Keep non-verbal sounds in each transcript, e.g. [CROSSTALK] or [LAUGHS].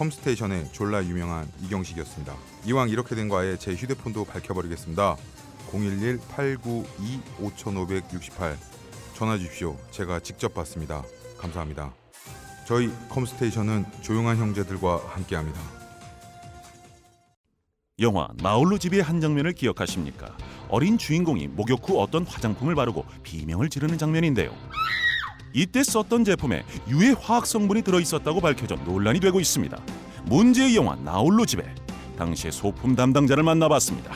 컴스테이션의 졸라 유명한 이경식이었습니다. 이왕 이렇게 된거 아예 제 휴대폰도 밝혀버리겠습니다. 011-892-5568 전화 주십시오. 제가 직접 받습니다. 감사합니다. 저희 컴스테이션은 조용한 형제들과 함께합니다. 영화 나홀로 집의 한 장면을 기억하십니까? 어린 주인공이 목욕 후 어떤 화장품을 바르고 비명을 지르는 장면인데요. 이때 썼던 제품에 유해 화학 성분이 들어 있었다고 밝혀져 논란이 되고 있습니다. 문제의 영화 나홀로 집에 당시의 소품 담당자를 만나봤습니다.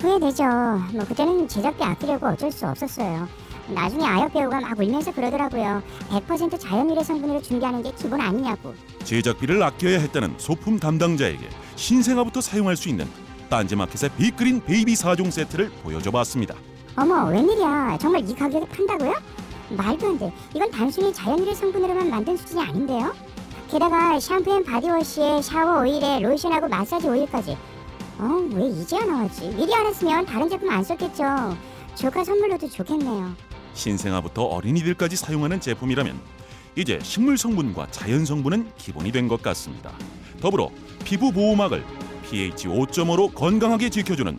후회되죠. 뭐 그때는 제작비 아끼려고 어쩔 수 없었어요. 나중에 아역 배우가 막 울면서 그러더라고요. 100% 자연유래 성분으로 준비하는 게 기본 아니냐고. 제작비를 아껴야 했다는 소품 담당자에게 신생아부터 사용할 수 있는 딴지마켓의 빅그린 베이비 4종 세트를 보여줘봤습니다. 어머 웬일이야. 정말 이 가격에 판다고요? 말도 안 돼. 이건 단순히 자연유래 성분으로만 만든 수준이 아닌데요? 게다가 샴푸 and body wash에 샤워 오일에 로션하고 마사지 오일까지. 어, 왜 이제야 나왔지? 미리 알았으면 다른 제품 안 썼겠죠. 조카 선물로도 좋겠네요. 신생아부터 어린이들까지 사용하는 제품이라면 이제 식물 성분과 자연 성분은 기본이 된 것 같습니다. 더불어 피부 보호막을 pH 5.5로 건강하게 지켜주는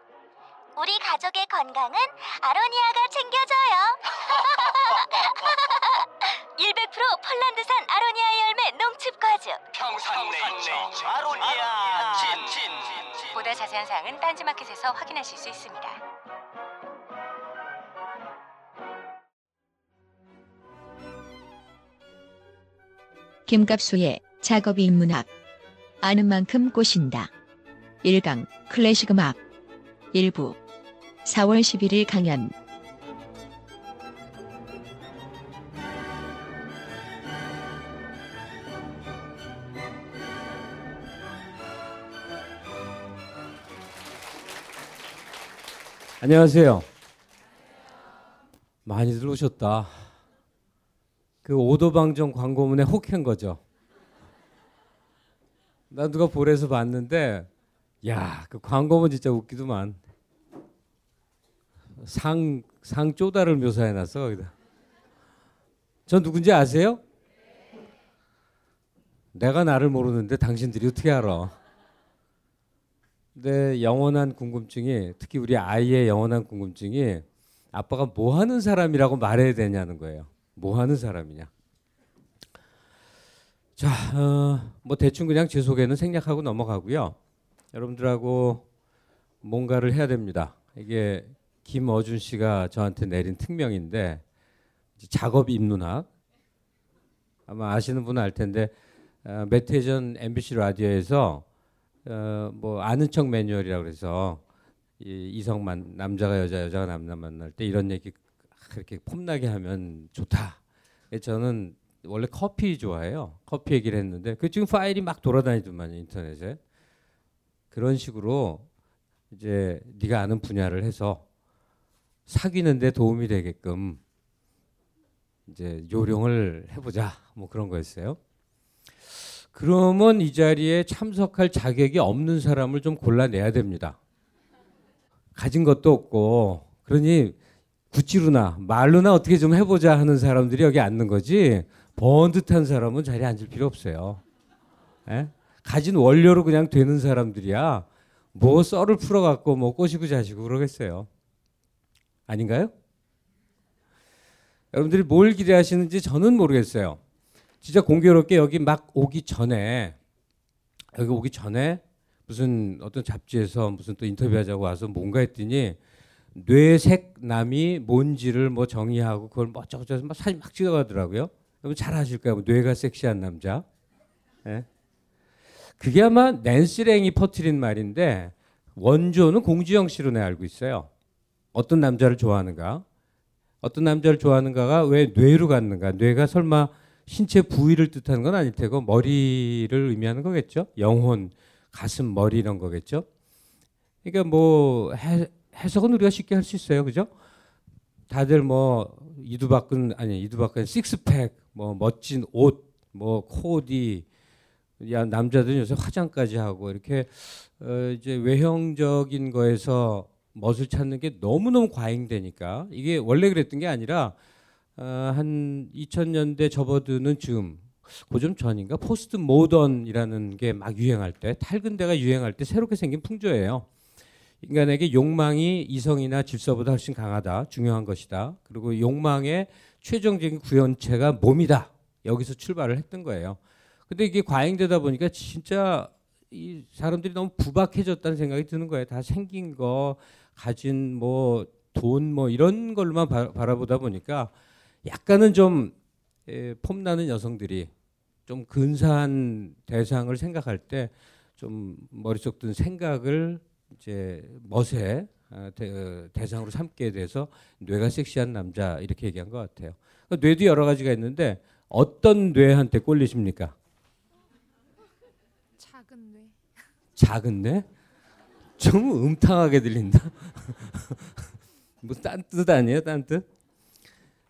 우리 가족의 건강은 아로니아가 챙겨줘요. [LAUGHS] 100% 폴란드산 아로니아 열매 농축 과즙. 평산네이처 아로니아 친 보다 자세한 사항은 딴지마켓에서 확인하실 수 있습니다. 김갑수의 작업이 인문학 아는 만큼 꼬신다. 1강 클래식 음악 일부 4월 11일 강연 안녕하세요. 많이들 오셨다. 그 오도방정 광고문에 혹한 거죠. 나 누가 볼에서 봤는데, 야, 그 광고문 진짜 웃기더만. 상, 상 쪼다를 묘사해 놨어, 거기다. 전 누군지 아세요? 내가 나를 모르는데 당신들이 어떻게 알아? 내 영원한 궁금증이 특히 우리 아이의 영원한 궁금증이 아빠가 뭐 하는 사람이라고 말해야 되냐는 거예요. 뭐 하는 사람이냐. 자, 어, 뭐 대충 그냥 제 소개는 생략하고 넘어가고요. 여러분들하고 뭔가를 해야 됩니다. 이게 김어준 씨가 저한테 내린 특명인데 작업 입문학 아마 아시는 분은 알 텐데 어, 몇해 전 MBC 라디오에서 어, 뭐 아는 척 매뉴얼이라고 그래서 이 이성만 남자가 여자 여자가 남자 만날 때 이런 얘기 그렇게 폼나게 하면 좋다. 저는 원래 커피 좋아해요. 커피 얘기를 했는데 그 지금 파일이 막 돌아다니더만요 인터넷에 그런 식으로 이제 네가 아는 분야를 해서 사귀는데 도움이 되게끔 이제 요령을 해보자 뭐 그런 거였어요. 그러면 이 자리에 참석할 자격이 없는 사람을 좀 골라내야 됩니다. 가진 것도 없고 그러니 구찌로나 말로나 어떻게 좀 해보자 하는 사람들이 여기 앉는 거지 번듯한 사람은 자리에 앉을 필요 없어요. 에? 가진 원료로 그냥 되는 사람들이야 뭐 썰을 풀어갖고 뭐 꼬시고 자시고 그러겠어요. 아닌가요? 여러분들이 뭘 기대하시는지 저는 모르겠어요. 진짜 공교롭게 여기 막 오기 전에 여기 오기 전에 무슨 어떤 잡지에서 무슨 또 인터뷰하자고 와서 뭔가 했더니 뇌색남이 뭔지를 뭐 정의하고 그걸 뭐 어쩌고저쩌고 막 사진 막 찍어가더라고요. 여러분 잘 아실 거예요. 뇌가 섹시한 남자. 예? 그게 아마 낸시 랭이 퍼트린 말인데 원조는 공주영 씨로 내 알고 있어요. 어떤 남자를 좋아하는가? 어떤 남자를 좋아하는가가 왜 뇌로 갔는가? 뇌가 설마 신체 부위를 뜻하는 건 아닐 테고 머리를 의미하는 거겠죠? 영혼, 가슴, 머리 이런 거겠죠? 그러니까 뭐 해, 해석은 우리가 쉽게 할 수 있어요, 그죠? 다들 뭐 이두박근 아니 이두박근 식스팩, 뭐 멋진 옷, 뭐 코디, 야 남자들은 요새 화장까지 하고 이렇게 어 이제 외형적인 거에서 멋을 찾는 게 너무너무 과잉되니까 이게 원래 그랬던 게 아니라 어, 한 2000년대 접어드는 즈음 고좀 전인가 포스트 모던이라는 게 막 유행할 때 탈근대가 유행할 때 새롭게 생긴 풍조예요. 인간에게 욕망이 이성이나 질서보다 훨씬 강하다, 중요한 것이다. 그리고 욕망의 최종적인 구현체가 몸이다. 여기서 출발을 했던 거예요. 근데 이게 과잉되다 보니까 진짜 이 사람들이 너무 부박해졌다는 생각이 드는 거예요. 다 생긴 거, 가진 뭐돈뭐 이런 걸로만 바, 라보다 보니까 약간은 좀 에, 폼나는 여성들이 좀 근사한 대상을 생각할 때 좀 머릿속 든 생각을 이제 멋에 어, 대, 상으로 삼게 돼서 뇌가 섹시한 남자 이렇게 얘기한 것 같아요. 그러니까 뇌도 여러 가지가 있는데 어떤 뇌한테 꼴리십니까? 작은 뇌. 작은 뇌? 좀 음탕하게 들린다. [LAUGHS] 뭐 딴 뜻 아니에요, 딴 뜻?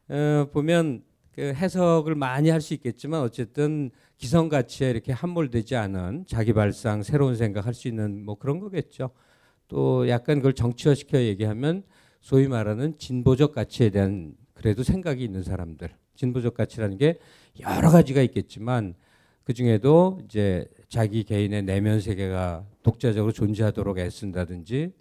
어, 보면 그 해석을 많이 할 수 있겠지만 어쨌든 기성 가치에 이렇게 함몰되지 않은 자기 발상, 새로운 생각 할 수 있는 뭐 그런 거겠죠. 또 약간 그걸 정치화 시켜 얘기하면 소위 말하는 진보적 가치에 대한 그래도 생각이 있는 사람들. 진보적 가치라는 게 여러 가지가 있겠지만 그 중에도 이제 자기 개인의 내면 세계가 독자적으로 존재하도록 애쓴다든지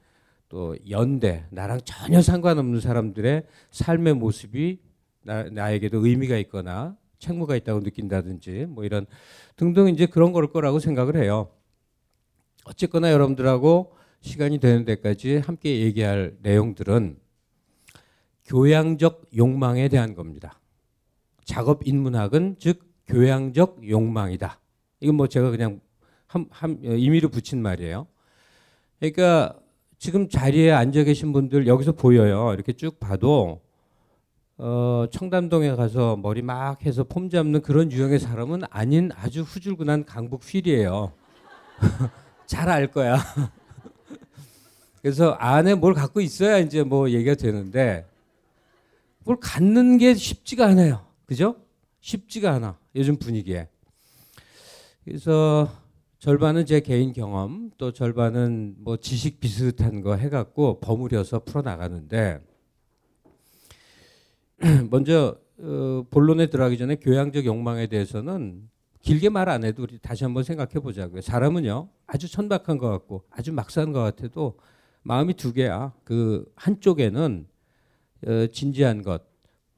또 연대 나랑 전혀 상관없는 사람들의 삶의 모습이 나, 나에게도 의미가 있거나 책무가 있다고 느낀다든지 뭐 이런 등등 이제 그런 걸 거라고 생각을 해요. 어쨌거나 여러분들하고 시간이 되는 데까지 함께 얘기할 내용들은 교양적 욕망에 대한 겁니다. 작업 인문학은 즉 교양적 욕망이다. 이건 뭐 제가 그냥 한, 한 임의로 붙인 말이에요. 그러니까 지금 자리에 앉아 계신 분들 여기서 보여요. 이렇게 쭉 봐도 어, 청담동에 가서 머리 막 해서 폼 잡는 그런 유형의 사람은 아닌 아주 후줄근한 강북 필이에요. [LAUGHS] 잘 알 거야. [LAUGHS] 그래서 안에 뭘 갖고 있어야 이제 뭐 얘기가 되는데 뭘 갖는 게 쉽지가 않아요. 그죠? 쉽지가 않아. 요즘 분위기에. 그래서 절반은 제 개인 경험, 또 절반은 뭐 지식 비슷한 거 해갖고 버무려서 풀어 나가는데 [CLEARS THROAT] 먼저 어, 본론에 들어가기 전에 교양적 욕망에 대해서는 길게 말 안 해도 우리 다시 한번 생각해 보자고요. 사람은요 아주 천박한 것 같고 아주 막사한 것 같아도 마음이 두 개야. 그 한쪽에는 어, 진지한 것,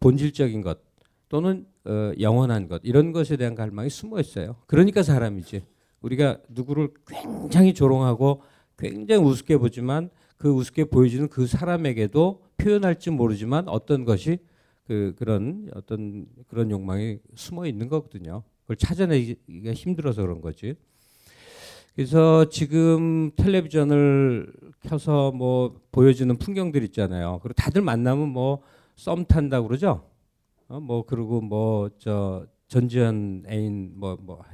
본질적인 것 또는 어, 영원한 것 이런 것에 대한 갈망이 숨어 있어요. 그러니까 사람이지. 우리가 누구를 굉장히 조롱하고 굉장히 우습게 보지만 그 우습게 보여지는 그 사람에게도 표현할지 모르지만 어떤 것이 그 그런 어떤 그런 욕망이 숨어 있는 거거든요. 그걸 찾아내기가 힘들어서 그런 거지. 그래서 지금 텔레비전을 켜서 뭐 보여주는 풍경들 있잖아요. 그리고 다들 만나면 뭐 썸 탄다 그러죠. 어, 뭐 그리고 뭐 저 전지현 애인 뭐뭐 뭐, 뭐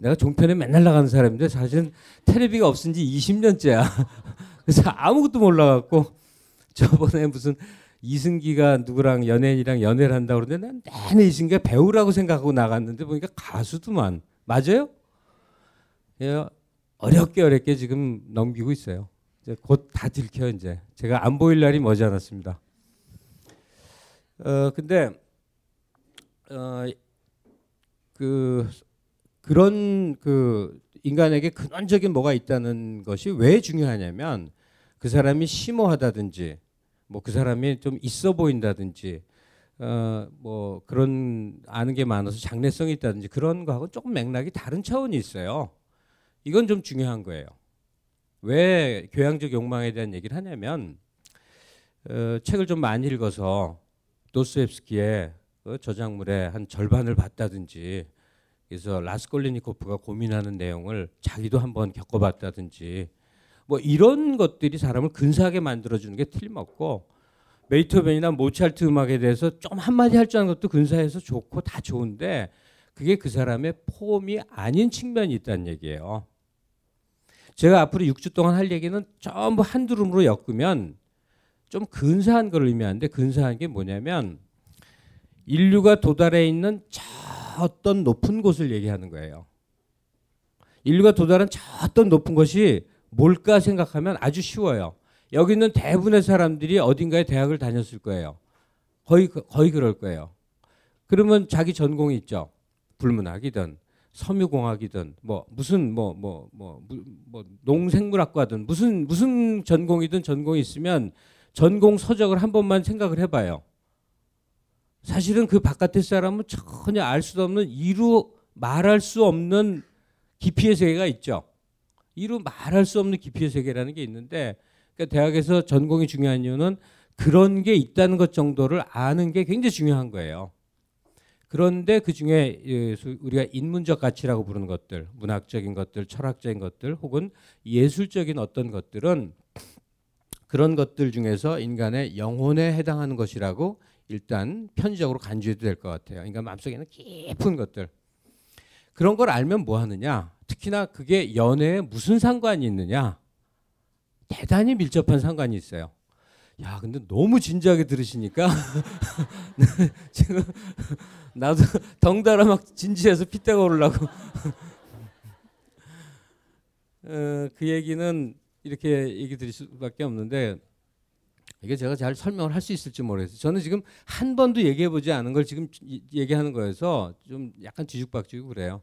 내가 종편에 맨날 나가는 사람인데 사실은 텔레비가 없은 지 20년째야. [LAUGHS] 그래서 아무것도 몰라갖고 저번에 무슨 이승기가 누구랑 연예인이랑 연애를 한다고 그러는데 난 내내 이승기가 배우라고 생각하고 나갔는데 보니까 가수도만. 맞아요? 예, 어렵게 어렵게 지금 넘기고 있어요. 이제 곧 다 들켜 이제. 제가 안 보일 날이 머지 않았습니다. 어 근데 어그 그런 그 인간에게 근원적인 뭐가 있다는 것이 왜 중요하냐면 그 사람이 심오하다든지 뭐 그 사람이 좀 있어 보인다든지 어 뭐 그런 아는 게 많아서 장래성이 있다든지 그런 거하고 조금 맥락이 다른 차원이 있어요. 이건 좀 중요한 거예요. 왜 교양적 욕망에 대한 얘기를 하냐면 어, 책을 좀 많이 읽어서 도스옙스키의 그 저작물의 한 절반을 봤다든지 그래서 라스콜리니코프가 고민하는 내용을 자기도 한번 겪어봤다든지 뭐 이런 것들이 사람을 근사하게 만들어주는 게 틀림없고 베이토벤이나 모차르트 음악에 대해서 좀 한마디 할 줄 아는 것도 근사해서 좋고 다 좋은데 그게 그 사람의 폼이 아닌 측면이 있다는 얘기예요. 제가 앞으로 6주 동안 할 얘기는 전부 한두름으로 엮으면 좀 근사한 걸 의미하는데 근사한 게 뭐냐면 인류가 도달해 있는 저 어떤 높은 곳을 얘기하는 거예요. 인류가 도달한 저 어떤 높은 것이 뭘까 생각하면 아주 쉬워요. 여기 있는 대부분의 사람들이 어딘가에 대학을 다녔을 거예요. 거의 거의 그럴 거예요. 그러면 자기 전공이 있죠. 불문학이든 섬유공학이든 뭐 무슨 뭐 뭐 뭐 뭐 농생물학과든 무슨 무슨 전공이든 전공이 있으면 전공 서적을 한 번만 생각을 해봐요. 사실은 그 바깥의 사람은 전혀 알 수 없는 이루 말할 수 없는 깊이의 세계가 있죠. 이루 말할 수 없는 깊이의 세계라는 게 있는데 그러니까 대학에서 전공이 중요한 이유는 그런 게 있다는 것 정도를 아는 게 굉장히 중요한 거예요. 그런데 그 중에 우리가 인문적 가치라고 부르는 것들, 문학적인 것들, 철학적인 것들, 혹은 예술적인 어떤 것들은 그런 것들 중에서 인간의 영혼에 해당하는 것이라고 일단 편의적으로 간주해도 될 것 같아요. 그러니까 마음속에는 깊은 것들. 그런 걸 알면 뭐 하느냐? 특히나 그게 연애에 무슨 상관이 있느냐? 대단히 밀접한 상관이 있어요. 야, 근데 너무 진지하게 들으시니까 [LAUGHS] 지금 나도 덩달아 막 진지해서 피때가 오르려고. [LAUGHS] 어, 그 얘기는 이렇게 얘기 드릴 수밖에 없는데 이게 제가 잘 설명을 할 수 있을지 모르겠어요. 저는 지금 한 번도 얘기해 보지 않은 걸 지금 얘기하는 거여서 좀 약간 뒤죽박죽이고 그래요.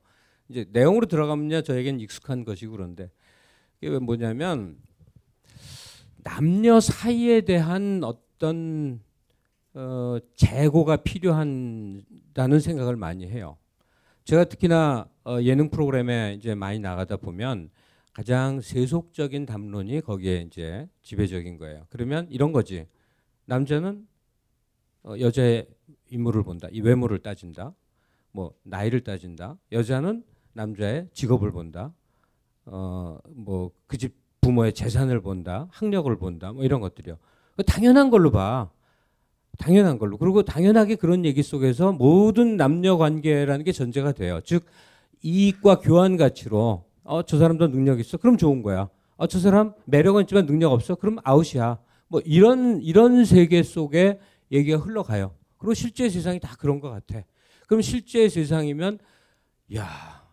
이제 내용으로 들어가면요 저에겐 익숙한 것이고 그런데 이게 뭐냐면 남녀 사이에 대한 어떤 어, 재고가 필요한다는 생각을 많이 해요. 제가 특히나 어, 예능 프로그램에 이제 많이 나가다 보면 가장 세속적인 담론이 거기에 이제 지배적인 거예요. 그러면 이런 거지. 남자는 어, 여자의 인물을 본다. 이 외모를 따진다. 뭐 나이를 따진다. 여자는 남자의 직업을 본다. 어 뭐 그 집 부모의 재산을 본다. 학력을 본다. 뭐 이런 것들이요. 당연한 걸로 봐. 당연한 걸로. 그리고 당연하게 그런 얘기 속에서 모든 남녀 관계라는 게 전제가 돼요. 즉 이익과 교환 가치로 어, 저 사람도 능력 있어. 그럼 좋은 거야. 어, 저 사람 매력은 있지만 능력 없어. 그럼 아웃이야. 뭐 이런 이런 세계 속에 얘기가 흘러가요. 그리고 실제 세상이 다 그런 것 같아. 그럼 실제 세상이면 야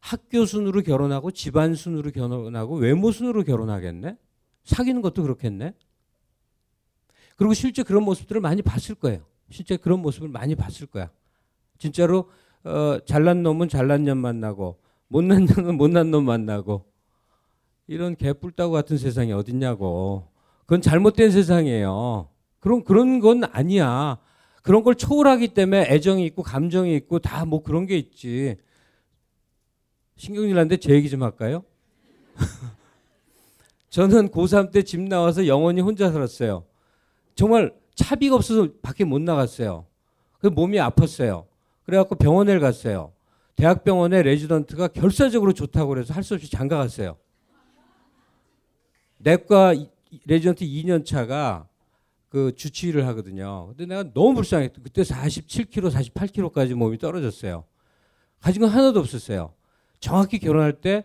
학교 순으로 결혼하고 집안 순으로 결혼하고 외모 순으로 결혼하겠네. 사귀는 것도 그렇겠네. 그리고 실제 그런 모습들을 많이 봤을 거예요. 실제 그런 모습을 많이 봤을 거야. 진짜로 어, 잘난 놈은 잘난 년 만나고 못난 놈은 못난 놈 만나고 이런 개뿔따구 같은 세상이 어딨냐고. 그건 잘못된 세상이에요. 그런 그런 건 아니야. 그런 걸 초월하기 때문에 애정이 있고 감정이 있고 다 뭐 그런 게 있지. 신경질 난데 제 얘기 좀 할까요? [LAUGHS] 저는 고3 때 집 나와서 영원히 혼자 살았어요. 정말 차비가 없어서 밖에 못 나갔어요. 그 몸이 아팠어요. 그래갖고 병원에 갔어요. 대학병원의 레지던트가 결사적으로 좋다고 그래서 할 수 없이 장가 갔어요. 내과 레지던트 2년 차가 그 주치의를 하거든요. 근데 내가 너무 불쌍했어. 그때 47kg, 48kg까지 몸이 떨어졌어요. 가진 건 하나도 없었어요. 정확히 결혼할 때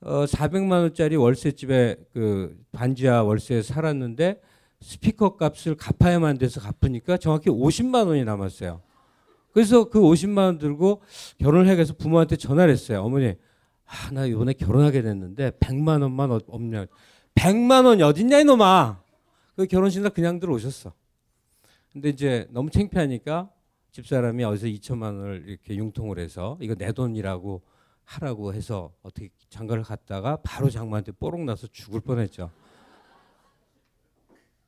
어, 400만 원짜리 월세집에 그 반지하 월세에 살았는데 스피커 값을 갚아야만 돼서 갚으니까 정확히 50만 원이 남았어요. 그래서 그 50만 원 들고 결혼을 해서 부모한테 전화를 했어요. 어머니, 아, 나 이번에 결혼하게 됐는데 100만 원만 없냐. 100만 원이 어딨냐 이놈아. 그 결혼식 날 그냥 들어오셨어. 근데 이제 너무 창피하니까 집사람이 어디서 2천만 원을 이렇게 융통을 해서 이거 내 돈이라고 하라고 해서 어떻게 장가를 갔다가 바로 장모한테 뽀록 나서 죽을 뻔했죠.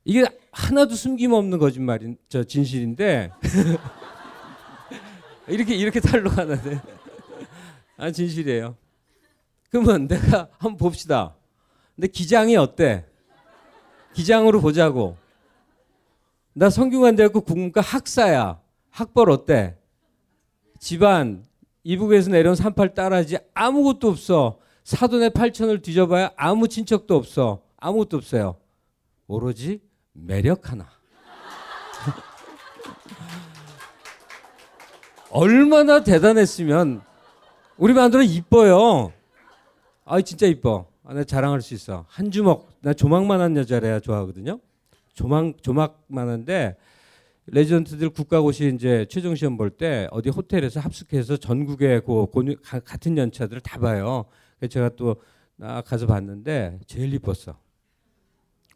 이게 하나도 숨김없는 거짓말인 저 진실인데 [LAUGHS] 이렇게 이렇게 탈로 가는데 아 진실이에요. 그러면 내가 한번 봅시다. 근데 기장이 어때? 기장으로 보자고. 나 성균관 대학교 국문과 학사야. 학벌 어때? 집안 이북에서 내려온 38 따라지 아무것도 없어. 사돈의 8천을 뒤져봐야 아무 친척도 없어. 아무것도 없어요. 오로지 매력 하나. 얼마나 대단했으면 우리 마누라 이뻐요. 아 진짜 이뻐. 아, 나 자랑할 수 있어. 한 주먹. 나 조막만한 여자래야 좋아하거든요. 조막 조막만한데 레지던트들 국가고시 이제 최종 시험 볼 때 어디 호텔에서 합숙해서 전국의 그 고, 같은 연차들을 다 봐요. 그래서 제가 또 나 가서 봤는데 제일 이뻤어.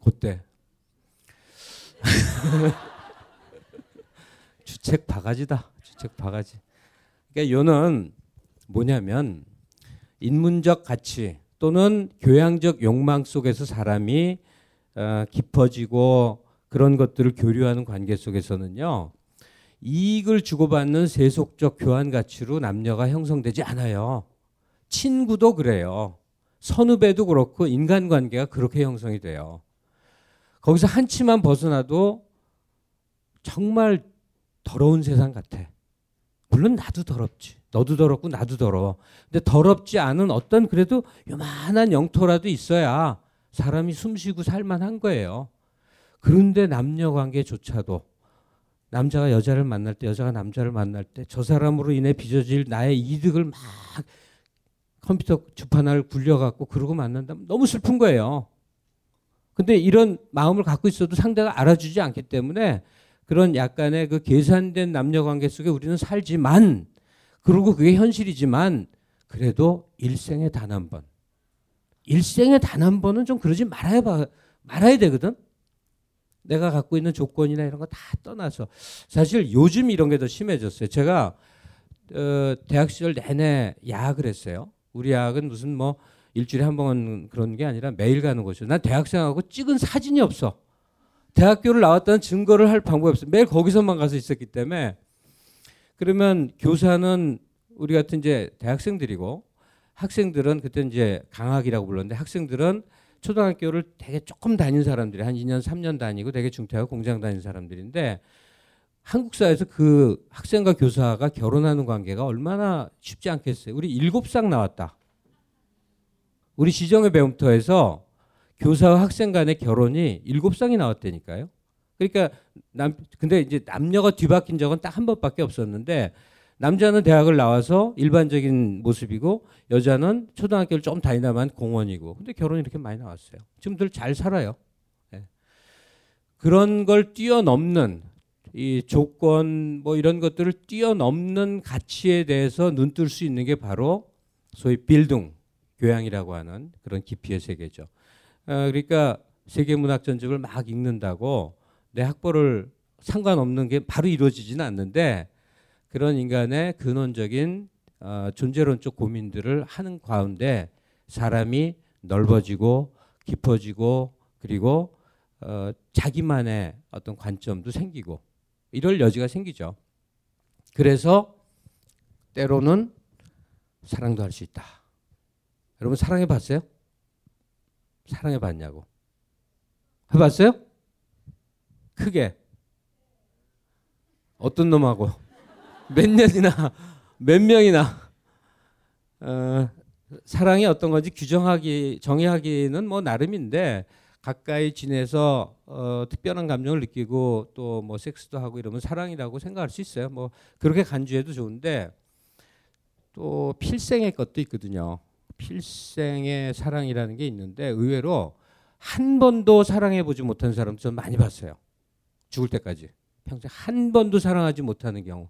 그때 [LAUGHS] 주책 바가지다. 주책 바가지. 그러니까 요는 뭐냐면 인문적 가치 또는 교양적 욕망 속에서 사람이 어, 깊어지고 그런 것들을 교류하는 관계 속에서는요. 이익을 주고받는 세속적 교환 가치로 남녀가 형성되지 않아요. 친구도 그래요. 선후배도 그렇고 인간관계가 그렇게 형성이 돼요. 거기서 한 치만 벗어나도 정말 더러운 세상 같아. 물론 나도 더럽지. 너도 더럽고 나도 더러워. 근데 더럽지 않은 어떤 그래도 요만한 영토라도 있어야 사람이 숨쉬고 살만한 거예요. 그런데 남녀 관계조차도 남자가 여자를 만날 때 여자가 남자를 만날 때 저 사람으로 인해 빚어질 나의 이득을 막 컴퓨터 주판을 굴려갖고 그러고 만난다면 너무 슬픈 거예요. 근데 이런 마음을 갖고 있어도 상대가 알아주지 않기 때문에 그런 약간의 그 계산된 남녀 관계 속에 우리는 살지만 그리고 그게 현실이지만 그래도 일생에 단 한 번. 일생에 단 한 번은 좀 그러지 말아야 봐, 말아야 되거든. 내가 갖고 있는 조건이나 이런 거 다 떠나서 사실 요즘 이런 게 더 심해졌어요. 제가 어, 대학 시절 내내 야학을 했어요. 우리 야학은 무슨 뭐 일주일에 한 번 그런 게 아니라 매일 가는 곳이요. 난 대학생하고 찍은 사진이 없어. 대학교를 나왔다는 증거를 할 방법이 없어. 매일 거기서만 가서 있었기 때문에 그러면 교사는 우리 같은 이제 대학생들이고 학생들은 그때 이제 강학이라고 불렀는데 학생들은 초등학교를 되게 조금 다닌 사람들이 한 2년 3년 다니고 되게 중퇴하고 공장 다닌 사람들인데 한국 사회에서 그 학생과 교사가 결혼하는 관계가 얼마나 쉽지 않겠어요. 우리 일곱 상 나왔다. 우리 지정의 배움터에서 교사와 학생 간의 결혼이 일곱 쌍이 나왔다니까요. 그러니까 남 근데 이제 남녀가 뒤바뀐 적은 딱 한 번밖에 없었는데 남자는 대학을 나와서 일반적인 모습이고 여자는 초등학교를 좀 다니다만 공원이고 근데 결혼이 이렇게 많이 나왔어요. 지금들 잘 살아요. 네. 그런 걸 뛰어넘는 이 조건 뭐 이런 것들을 뛰어넘는 가치에 대해서 눈뜰 수 있는 게 바로 소위 빌둥 교양이라고 하는 그런 깊이의 세계죠. 어, 그러니까 세계 문학 전집을 막 읽는다고 내 학벌을 상관없는 게 바로 이루어지지는 않는데 그런 인간의 근원적인 어, 존재론적 고민들을 하는 가운데 사람이 넓어지고 깊어지고 그리고 어, 자기만의 어떤 관점도 생기고 이럴 여지가 생기죠. 그래서 때로는 사랑도 할 수 있다. 여러분 사랑해 봤어요? 사랑해 봤냐고. 해봤어요? 크게. 어떤 놈하고? [LAUGHS] 몇 년이나 몇 명이나 어, 사랑이 어떤 건지 규정하기 정의하기는 뭐 나름인데 가까이 지내서 어, 특별한 감정을 느끼고 또 뭐 섹스도 하고 이러면 사랑이라고 생각할 수 있어요. 뭐 그렇게 간주해도 좋은데 또 필생의 것도 있거든요. 필생의 사랑이라는 게 있는데 의외로 한 번도 사랑해 보지 못한 사람 좀 많이 봤어요. 죽을 때까지 평생 한 번도 사랑하지 못하는 경우.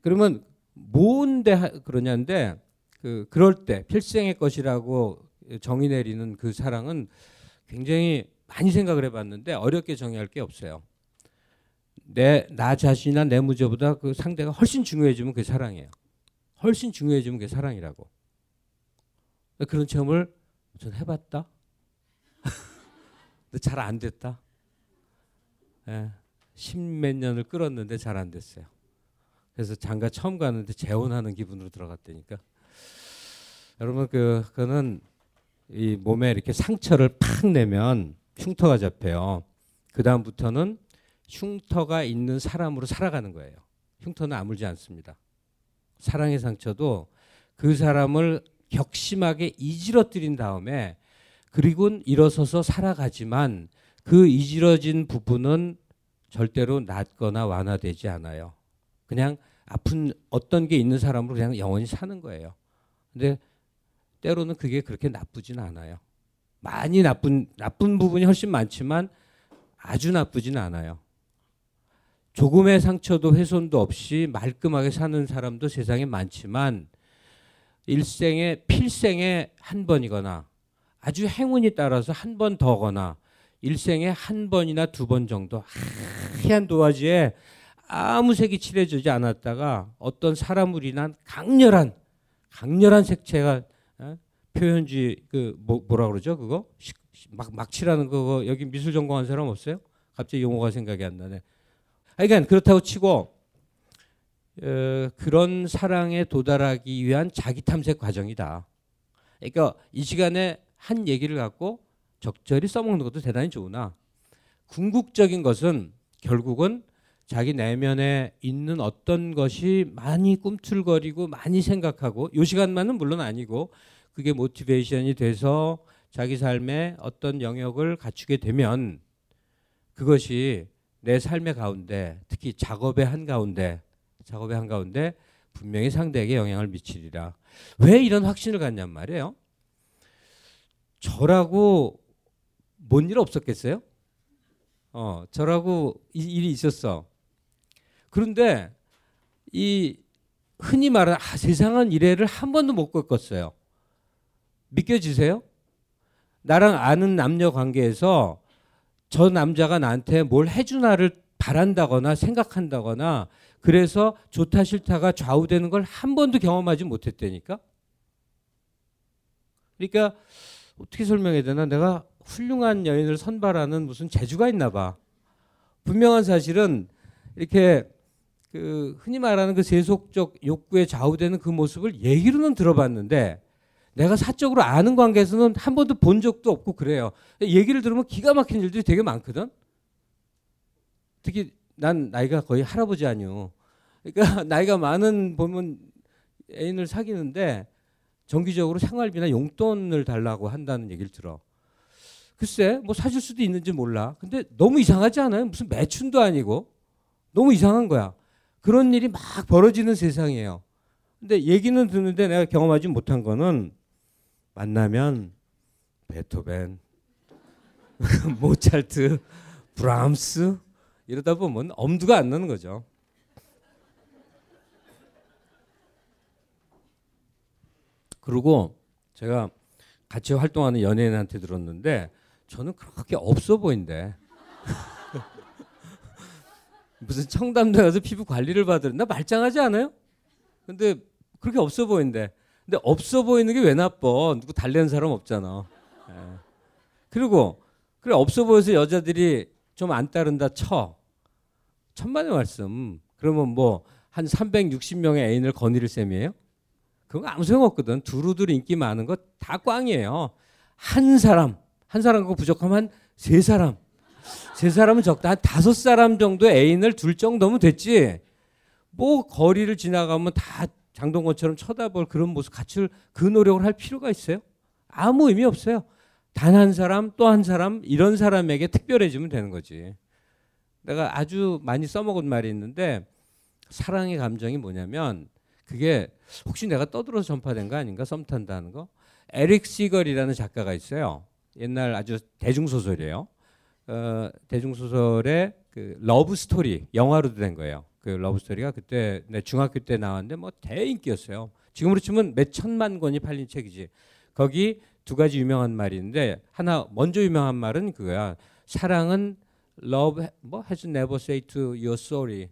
그러면 뭔데 그러냐는데 그 그럴 때 필생의 것이라고 정의 내리는 그 사랑은 굉장히 많이 생각을 해봤는데 어렵게 정의할 게 없어요. 내 나 자신이나 내 무죄보다 그 상대가 훨씬 중요해지면 그게 사랑이에요. 훨씬 중요해지면 그게 사랑이라고. 그런 체험을 전 해봤다. [LAUGHS] 근데 잘 안 됐다. 예, 십몇 년을 끌었는데 잘 안 됐어요. 그래서 장가 처음 가는데 재혼하는 기분으로 들어갔다니까. 여러분 그 그거는 이 몸에 이렇게 상처를 팍 내면 흉터가 잡혀요. 그 다음부터는 흉터가 있는 사람으로 살아가는 거예요. 흉터는 아물지 않습니다. 사랑의 상처도 그 사람을 격심하게 이지러뜨린 다음에 그리고 일어서서 살아가지만 그 이지러진 부분은 절대로 낫거나 완화되지 않아요. 그냥 아픈 어떤 게 있는 사람으로 그냥 영원히 사는 거예요. 근데 때로는 그게 그렇게 나쁘진 않아요. 많이 나쁜 나쁜 부분이 훨씬 많지만 아주 나쁘진 않아요. 조금의 상처도 훼손도 없이 말끔하게 사는 사람도 세상에 많지만 일생에 필생에 한 번이거나 아주 행운이 따라서 한 번 더거나 일생에 한 번이나 두 번 정도 하얀 도화지에 아무 색이 칠해지지 않았다가 어떤 인한 강렬한 강렬한 색채가 어? 표현지 그 뭐, 뭐라 그러죠 그거 막, 막 칠하는 그거 여기 미술 전공한 사람 없어요? 갑자기 용어가 생각이 안 나네. 그러니까 그렇다고 치고 어, 그런 사랑에 도달하기 위한 자기 탐색 과정이다. 그러니까 이 시간에 한 얘기를 갖고 적절히 써먹는 것도 대단히 좋으나 궁극적인 것은 결국은 자기 내면에 있는 어떤 것이 많이 꿈틀거리고 많이 생각하고 요 시간만은 물론 아니고 그게 모티베이션이 돼서 자기 삶의 어떤 영역을 갖추게 되면 그것이 내 삶의 가운데 특히 작업의 한 가운데 작업의 한 가운데 분명히 상대에게 영향을 미치리라. 왜 이런 확신을 갖냔 말이에요. 저라고 뭔 일 없었겠어요? 어, 저라고 이, 일이 있었어. 그런데 이 흔히 말하는 아, 세상은 이래를 한 번도 못 겪었어요. 믿겨지세요? 나랑 아는 남녀 관계에서 저 남자가 나한테 뭘 해주나를 바란다거나 생각한다거나 그래서 좋다 싫다가 좌우되는 걸 한 번도 경험하지 못했다니까. 그러니까 어떻게 설명해야 되나? 내가 훌륭한 여인을 선발하는 무슨 재주가 있나 봐. 분명한 사실은 이렇게 그 흔히 말하는 그 세속적 욕구에 좌우되는 그 모습을 얘기로는 들어봤는데 내가 사적으로 아는 관계에서는 한 번도 본 적도 없고 그래요. 얘기를 들으면 기가 막힌 일들이 되게 많거든. 특히 난 나이가 거의 할아버지 아니요. 그러니까 [LAUGHS] 나이가 많은 보면 애인을 사귀는데 정기적으로 생활비나 용돈을 달라고 한다는 얘기를 들어. 글쎄, 뭐 사줄 수도 있는지 몰라. 근데 너무 이상하지 않아요? 무슨 매춘도 아니고. 너무 이상한 거야. 그런 일이 막 벌어지는 세상이에요. 근데 얘기는 듣는데 내가 경험하지 못한 거는 만나면 베토벤, [LAUGHS] 모차르트, 브람스 이러다 보면 엄두가 안 나는 거죠. 그리고 제가 같이 활동하는 연예인한테 들었는데 저는 그렇게 없어 보인대. [LAUGHS] 무슨 청담대 가서 피부 관리를 받으나 말짱하지 않아요? 근데 그렇게 없어 보인대. 근데 없어 보이는 게 왜 나빠? 누구 달래는 사람 없잖아. 예. 그리고 그래 없어 보여서 여자들이 좀 안 따른다 쳐. 천만의 말씀. 그러면 뭐 한 360명의 애인을 거느릴 셈이에요? 그건 아무 소용 없거든. 두루두루 인기 많은 거 다 꽝이에요. 한 사람, 한 사람 그 부족하면 세 사람. 세 사람은 적다. 한 다섯 사람 정도 애인을 둘 정도면 됐지. 뭐 거리를 지나가면 다 장동건처럼 쳐다볼 그런 모습 갖출 그 노력을 할 필요가 있어요? 아무 의미 없어요. 단 한 사람 또 한 사람 이런 사람에게 특별해지면 되는 거지. 내가 아주 많이 써먹은 말이 있는데 사랑의 감정이 뭐냐면 그게 혹시 내가 떠들어서 전파된 거 아닌가? 썸 탄다는 거? 에릭 시걸이라는 작가가 있어요. 옛날 아주 대중 소설이에요. 어, 대중 소설의 그 Love Story 영화로도 된 거예요. 그 Love Story가 그때 내 중학교 때 나왔는데 뭐 대인기였어요. 지금으로 치면 몇 천만 권이 팔린 책이지. 거기 두 가지 유명한 말이 있는데 하나 먼저 유명한 말은 그거야. 사랑은 love 뭐 has never say to you're sorry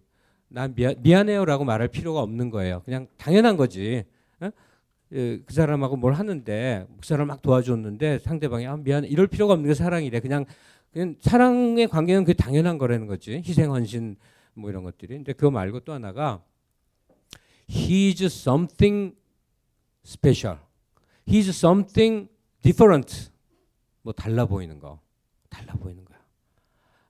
난 미안, 미안 해요라고 말할 필요가 없는 거예요. 그냥 당연한 거지. 어? 그 사람하고 뭘 하는데 그 사람 막 도와줬는데 상대방이 아, 미안 이럴 필요가 없는 게 사랑이래. 그냥 그냥 사랑의 관계는 그 당연한 거라는 거지. 희생 헌신 뭐 이런 것들이. 근데 그거 말고 또 하나가 he's something special. he's something different. 뭐 달라 보이는 거. 달라 보이는 거야.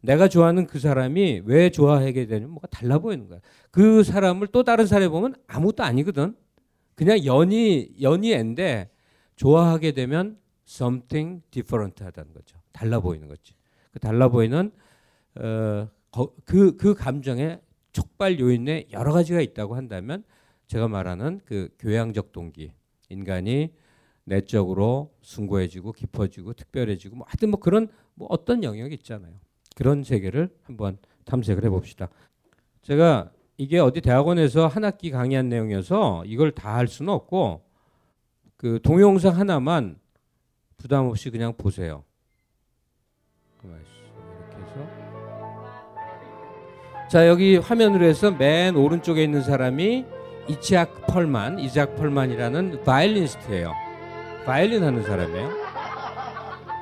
내가 좋아하는 그 사람이 왜 좋아하게 되는 뭐가 달라 보이는 거야. 그 사람을 또 다른 사람이 보면 아무것도 아니거든. 그냥 연이 연이 앤데 좋아하게 되면 something different 하다는 거죠. 달라 보이는 거지. 그 달라 보이는 어, 그, 그 감정의 촉발 요인에 여러 가지가 있다고 한다면 제가 말하는 그 교양적 동기, 인간이 내적으로 숭고해지고 깊어지고 특별해지고 뭐 하여튼 뭐 그런 뭐 어떤 영역이 있잖아요. 그런 세계를 한번 탐색을 해봅시다. 제가 이게 어디 대학원에서 한 학기 강의한 내용이어서 이걸 다 할 수는 없고 그 동영상 하나만 부담 없이 그냥 보세요. 자 여기 화면으로 해서 맨 오른쪽에 있는 사람이 이치악 펄만, 이작 펄만이라는 바이올리니스트예요. 바이올린 하는 사람이에요.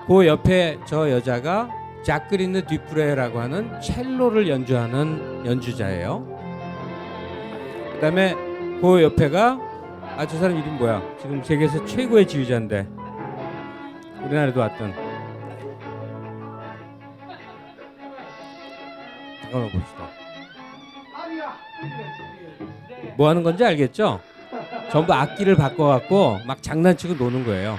그 옆에 저 여자가 자크리느 뒤프레라고 하는 첼로를 연주하는 연주자예요. 그다음에 그 옆에가 아 저 사람 이름 뭐야? 지금 세계에서 최고의 지휘자인데 우리나라에도 왔던 잠깐만 봅시다. 뭐 하는 건지 알겠죠? 전부 악기를 바꿔갖고 막 장난치고 노는 거예요.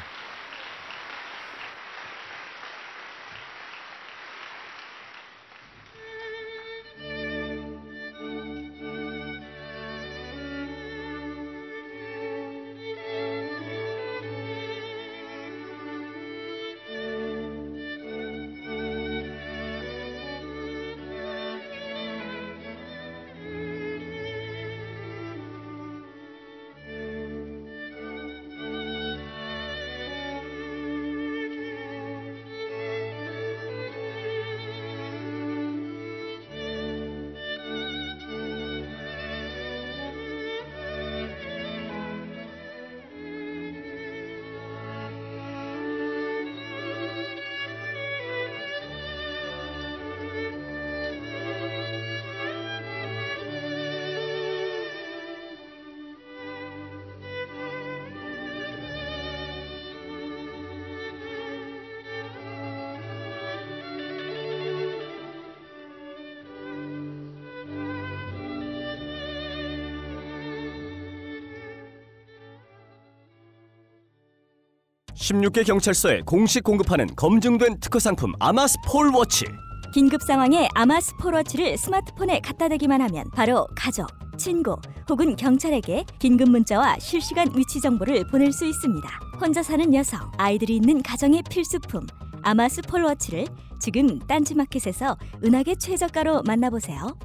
십육 개 경찰서에 공식 공급하는 검증된 특허 상품 아마스 폴워치. 긴급 상황에 아마스 폴워치를 스마트폰에 갖다 대기만 하면 바로 가족, 친구 혹은 경찰에게 긴급 문자와 실시간 위치 정보를 보낼 수 있습니다. 혼자 사는 여성, 아이들이 있는 가정의 필수품 아마스 폴워치를 지금 딴지마켓에서 은하계 최저가로 만나보세요.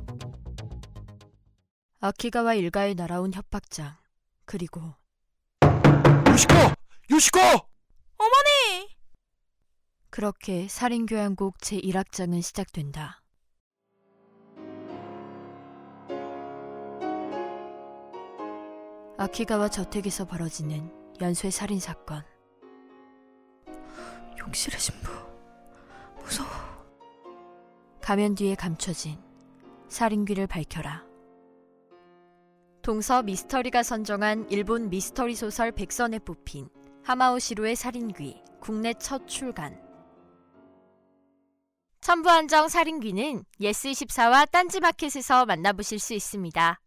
아키가와 일가에 날아온 협박장 그리고 요시코! 요시코! 어머니! 그렇게 살인교향곡 제1악장은 시작된다. 아키가와 저택에서 벌어지는 연쇄 살인 사건. 용실의 신부. 무서워. 가면 뒤에 감춰진 살인귀를 밝혀라. 동서 미스터리가 선정한 일본 미스터리 소설 백선에 뽑힌 하마오 시로의 살인귀 국내 첫 출간. 초판한정 살인귀는 예스24와 딴지마켓에서 만나보실 수 있습니다.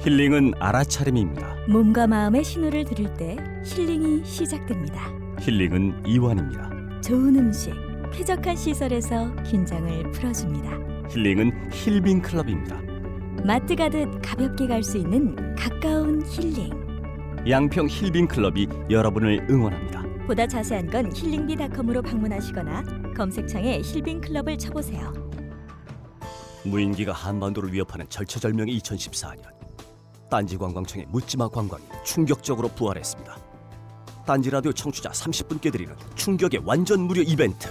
힐링은 알아차림입니다. 몸과 마음의 신호를 들을 때 힐링이 시작됩니다. 힐링은 이완입니다. 좋은 음식, 쾌적한 시설에서 긴장을 풀어줍니다. 힐링은 힐빙 클럽입니다. 마트 가듯 가볍게 갈 수 있는 가까운 힐링. 양평 힐빙 클럽이 여러분을 응원합니다. 보다 자세한 건 힐링비닷컴으로 방문하시거나 검색창에 힐빙 클럽을 쳐보세요. 무인기가 한반도를 위협하는 절체절명의 2014년 딴지 관광청의 묻지마 관광이 충격적으로 부활했습니다. 딴지 라디오 청취자 30분께 드리는 충격의 완전 무료 이벤트.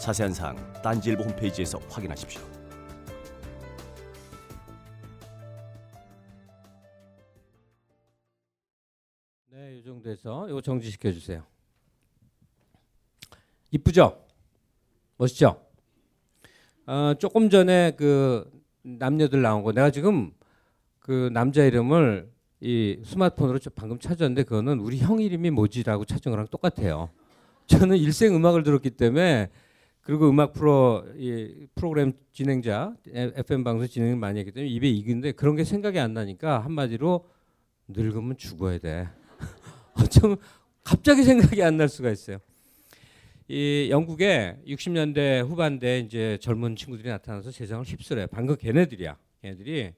자세한 사항 딴지일보 홈페이지에서 확인하십시오. 네, 이 정도에서 이거 정지시켜 주세요. 이쁘죠? 멋있죠? 어, 조금 전에 그 남녀들 나온 거 내가 지금 그 남자 이름을 이 스마트폰으로 저 방금 찾았는데 그거는 우리 형 이름이 뭐지라고 찾은 거랑 똑같아요. 저는 일생 음악을 들었기 때문에 그리고 음악 프로 이 프로그램 진행자 FM 방송 진행을 많이 했기 때문에 입에 익은데 그런 게 생각이 안 나니까 한마디로 늙으면 죽어야 돼. 어쩜 갑자기 생각이 안 날 수가 있어요. 이 영국에 60년대 후반대 이제 젊은 친구들이 나타나서 세상을 휩쓸어요. 방금 걔네들이야. 걔네들이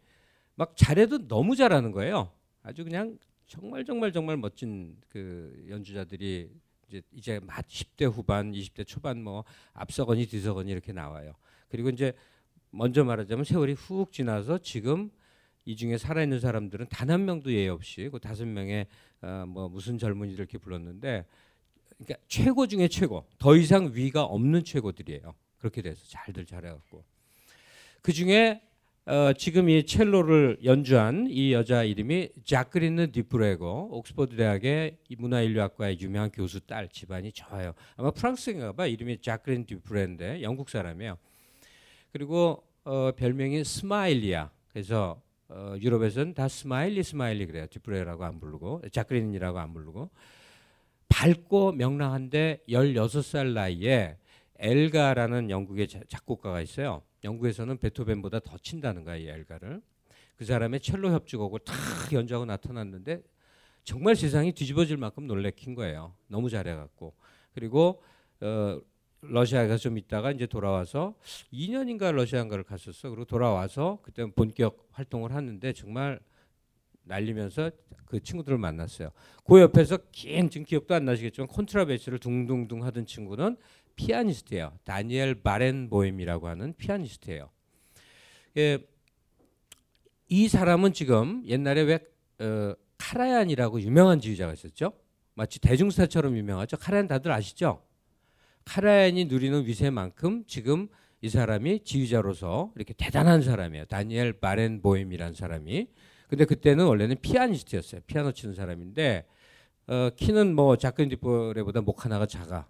막 잘해도 너무 잘하는 거예요. 아주 그냥 정말 정말 정말 멋진 그 연주자들이 이제 이제 막 10대 후반, 20대 초반 뭐 앞서거니 뒤서거니 이렇게 나와요. 그리고 이제 먼저 말하자면 세월이 훅 지나서 지금 이 중에 살아있는 사람들은 단 한 명도 예외 없이 그 다섯 명의 어, 뭐 무슨 젊은이들 이렇게 불렀는데 그러니까 최고 중에 최고 더 이상 위가 없는 최고들이에요. 그렇게 돼서 잘들 잘해갖고 그 중에 어, 지금 이 첼로를 연주한 이 여자 이름이 자크린 디프레고 옥스퍼드 대학의 문화인류학과의 유명한 교수 딸 집안이 좋아요. 아마 프랑스인가 봐 이름이 자크린 디프레인데 영국 사람이에요. 그리고 어, 별명이 스마일리야. 그래서 어, 유럽에서는 다 스마일리 스마일리 그래요. 디프레라고 안 부르고 자크린이라고 안 부르고 밝고 명랑한데 16살 나이에 엘가라는 영국의 작곡가가 있어요. 영국에서는 베토벤보다 더 친다는 거야, 이 엘가를. 그 사람의 첼로 협주곡을 탁 연주하고 나타났는데 정말 세상이 뒤집어질 만큼 놀래킨 거예요. 너무 잘해갖고. 그리고 어, 러시아에 가서 좀 있다가 이제 돌아와서 2년인가 러시아인가를 갔었어. 그리고 돌아와서 그때 본격 활동을 하는데 정말 날리면서 그 친구들을 만났어요. 그 옆에서 긴 지금 기억도 안 나시겠지만 콘트라베이스를 둥둥둥 하던 친구는 피아니스트예요. 다니엘 바렌보임이라고 하는 피아니스트예요. 예, 이 사람은 지금 옛날에 왜 어, 카라얀이라고 유명한 지휘자가 있었죠? 마치 대중스타처럼 유명하죠. 카라얀 다들 아시죠? 카라얀이 누리는 위세만큼 지금 이 사람이 지휘자로서 이렇게 대단한 사람이에요. 다니엘 바렌보임이라는 사람이. 근데 그때는 원래는 피아니스트였어요. 피아노 치는 사람인데 어, 키는 뭐 자크린 디프레보다 목 하나가 작아.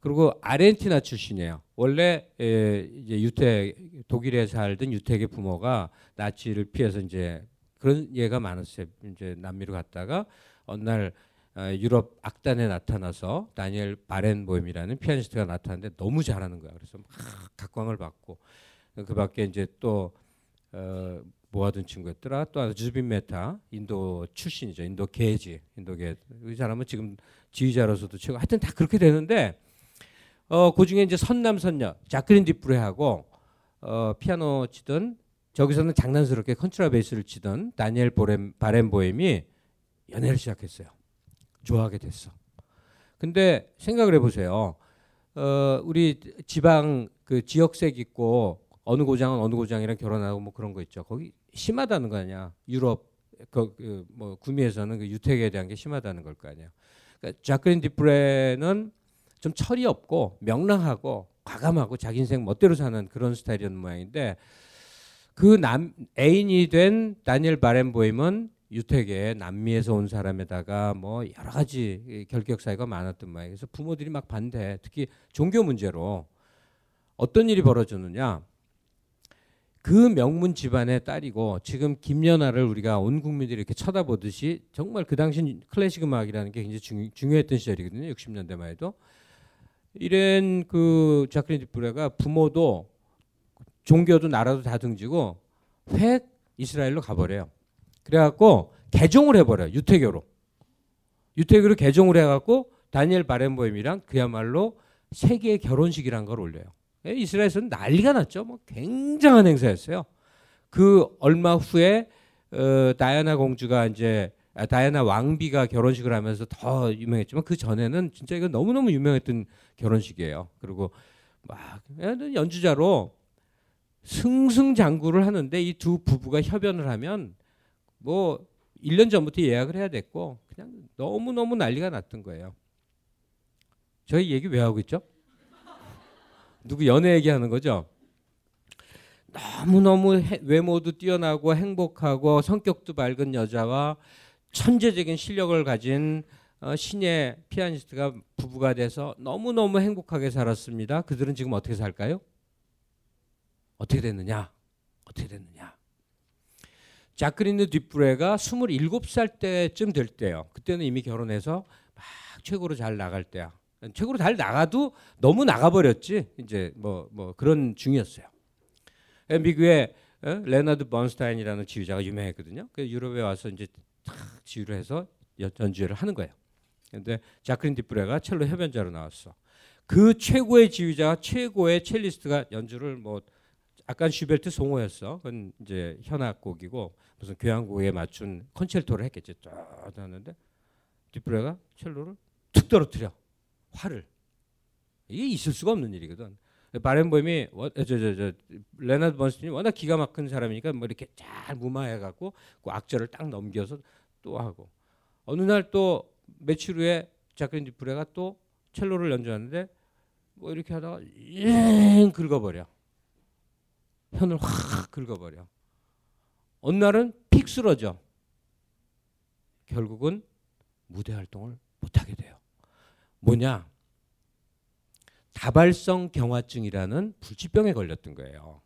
그리고 아르헨티나 출신이에요. 원래 에, 이제 유태 독일에 살던 유태계 부모가 나치를 피해서 이제 그런 예가 많았어요. 이제 남미로 갔다가 어느 날 어, 유럽 악단에 나타나서 다니엘 바렌보임이라는 피아니스트가 나타났는데 너무 잘하는 거야. 그래서 막 각광을 받고 그 밖에 이제 또 어, 모아둔 친구였더라. 또 주빈 메타 인도 출신이죠. 인도 계지 인도계 이 사람은 지금 지휘자로서도 최고. 하여튼 다 그렇게 되는데 어, 그 중에 이제 선남 선녀 자크린 디프레하고 어, 피아노 치던 저기서는 장난스럽게 컨트라베이스를 치던 다니엘 보렘 바렌보임이 연애를 시작했어요. 좋아하게 됐어. 근데 생각을 해보세요. 어, 우리 지방 그 지역색 있고 어느 고장은 어느 고장이랑 결혼하고 뭐 그런 거 있죠. 거기 심하다는 거 아니야. 유럽 그, 그 뭐 구미에서는 그 유택에 대한 게 심하다는 걸 거 아니야. 그러니까 자크린 디프레는 좀 철이 없고 명랑하고 과감하고 자기 인생 멋대로 사는 그런 스타일이었는 모양인데 그 남 애인이 된 다니엘 바렌보임은 유택에 남미에서 온 사람에다가 뭐 여러 가지 결격 사유가 많았던 모양이에요. 그래서 부모들이 막 반대, 특히 종교 문제로 어떤 일이 벌어졌느냐. 그 명문 집안의 딸이고 지금 김연아를 우리가 온 국민들이 이렇게 쳐다보듯이 정말 그 당시 클래식 음악이라는 게 굉장히 중요, 중요했던 시절이거든요. 60년대만 해도. 이런 그 자크린 디프레가 부모도 종교도 나라도 다 등지고 획 이스라엘로 가버려요. 그래갖고 개종을 해버려요. 유태교로. 유태교로 개종을 해갖고 다니엘 바렌보임이랑 그야말로 세계 결혼식이란 걸 올려요. 예, 이스라엘에서는 난리가 났죠. 뭐 굉장한 행사였어요. 그 얼마 후에 어, 다이아나 공주가 이제 아, 다이아나 왕비가 결혼식을 하면서 더 유명했지만 그 전에는 진짜 이거 너무 너무 유명했던 결혼식이에요. 그리고 막 연주자로 승승장구를 하는데 이 두 부부가 협연을 하면 뭐 1년 전부터 예약을 해야 됐고 그냥 너무너무 난리가 났던 거예요. 저희 얘기 왜 하고 있죠? 누구 연애 얘기하는 거죠? 너무너무 외모도 뛰어나고 행복하고 성격도 밝은 여자와 천재적인 실력을 가진 어, 신예 피아니스트가 부부가 돼서 너무너무 행복하게 살았습니다. 그들은 지금 어떻게 살까요? 어떻게 됐느냐? 어떻게 됐느냐? 자크린드 뒷브레가 27살 때쯤 될 때요. 그때는 이미 결혼해서 막 최고로 잘 나갈 때야. 최고로 잘 나가도 너무 나가버렸지. 이제 뭐, 뭐 그런 중이었어요. 미국의 어? 레나드 번스타인이라는 지휘자가 유명했거든요. 그 유럽에 와서 이제 탁 지휘를 해서 연주를 하는 거예요. 근데 자크린 디프레가 첼로 협연자로 나왔어. 그 최고의 지휘자, 최고의 첼리스트가 연주를 뭐 아까 슈베르트 송어였어. 그건 이제 현악곡이고 무슨 교향곡에 맞춘 콘체르토를 했겠지. 쫙 하는데 디프레가 첼로를 툭 떨어뜨려. 활을. 이게 있을 수가 없는 일이거든. 바렌보임이 저저저 레나드 번스틴이 워낙 기가 막힌 사람이니까 뭐 이렇게 잘 무마해 갖고 그 악절을 딱 넘겨서 또 하고 어느 날 또 며칠 후에 자크린 디프레가 또 첼로를 연주하는데 뭐 이렇게 하다가 잉 긁어버려 현을 확 긁어버려 어느 날은 픽 쓰러져 결국은 무대 활동을 못하게 돼요 뭐냐 다발성 경화증이라는 불치병에 걸렸던 거예요.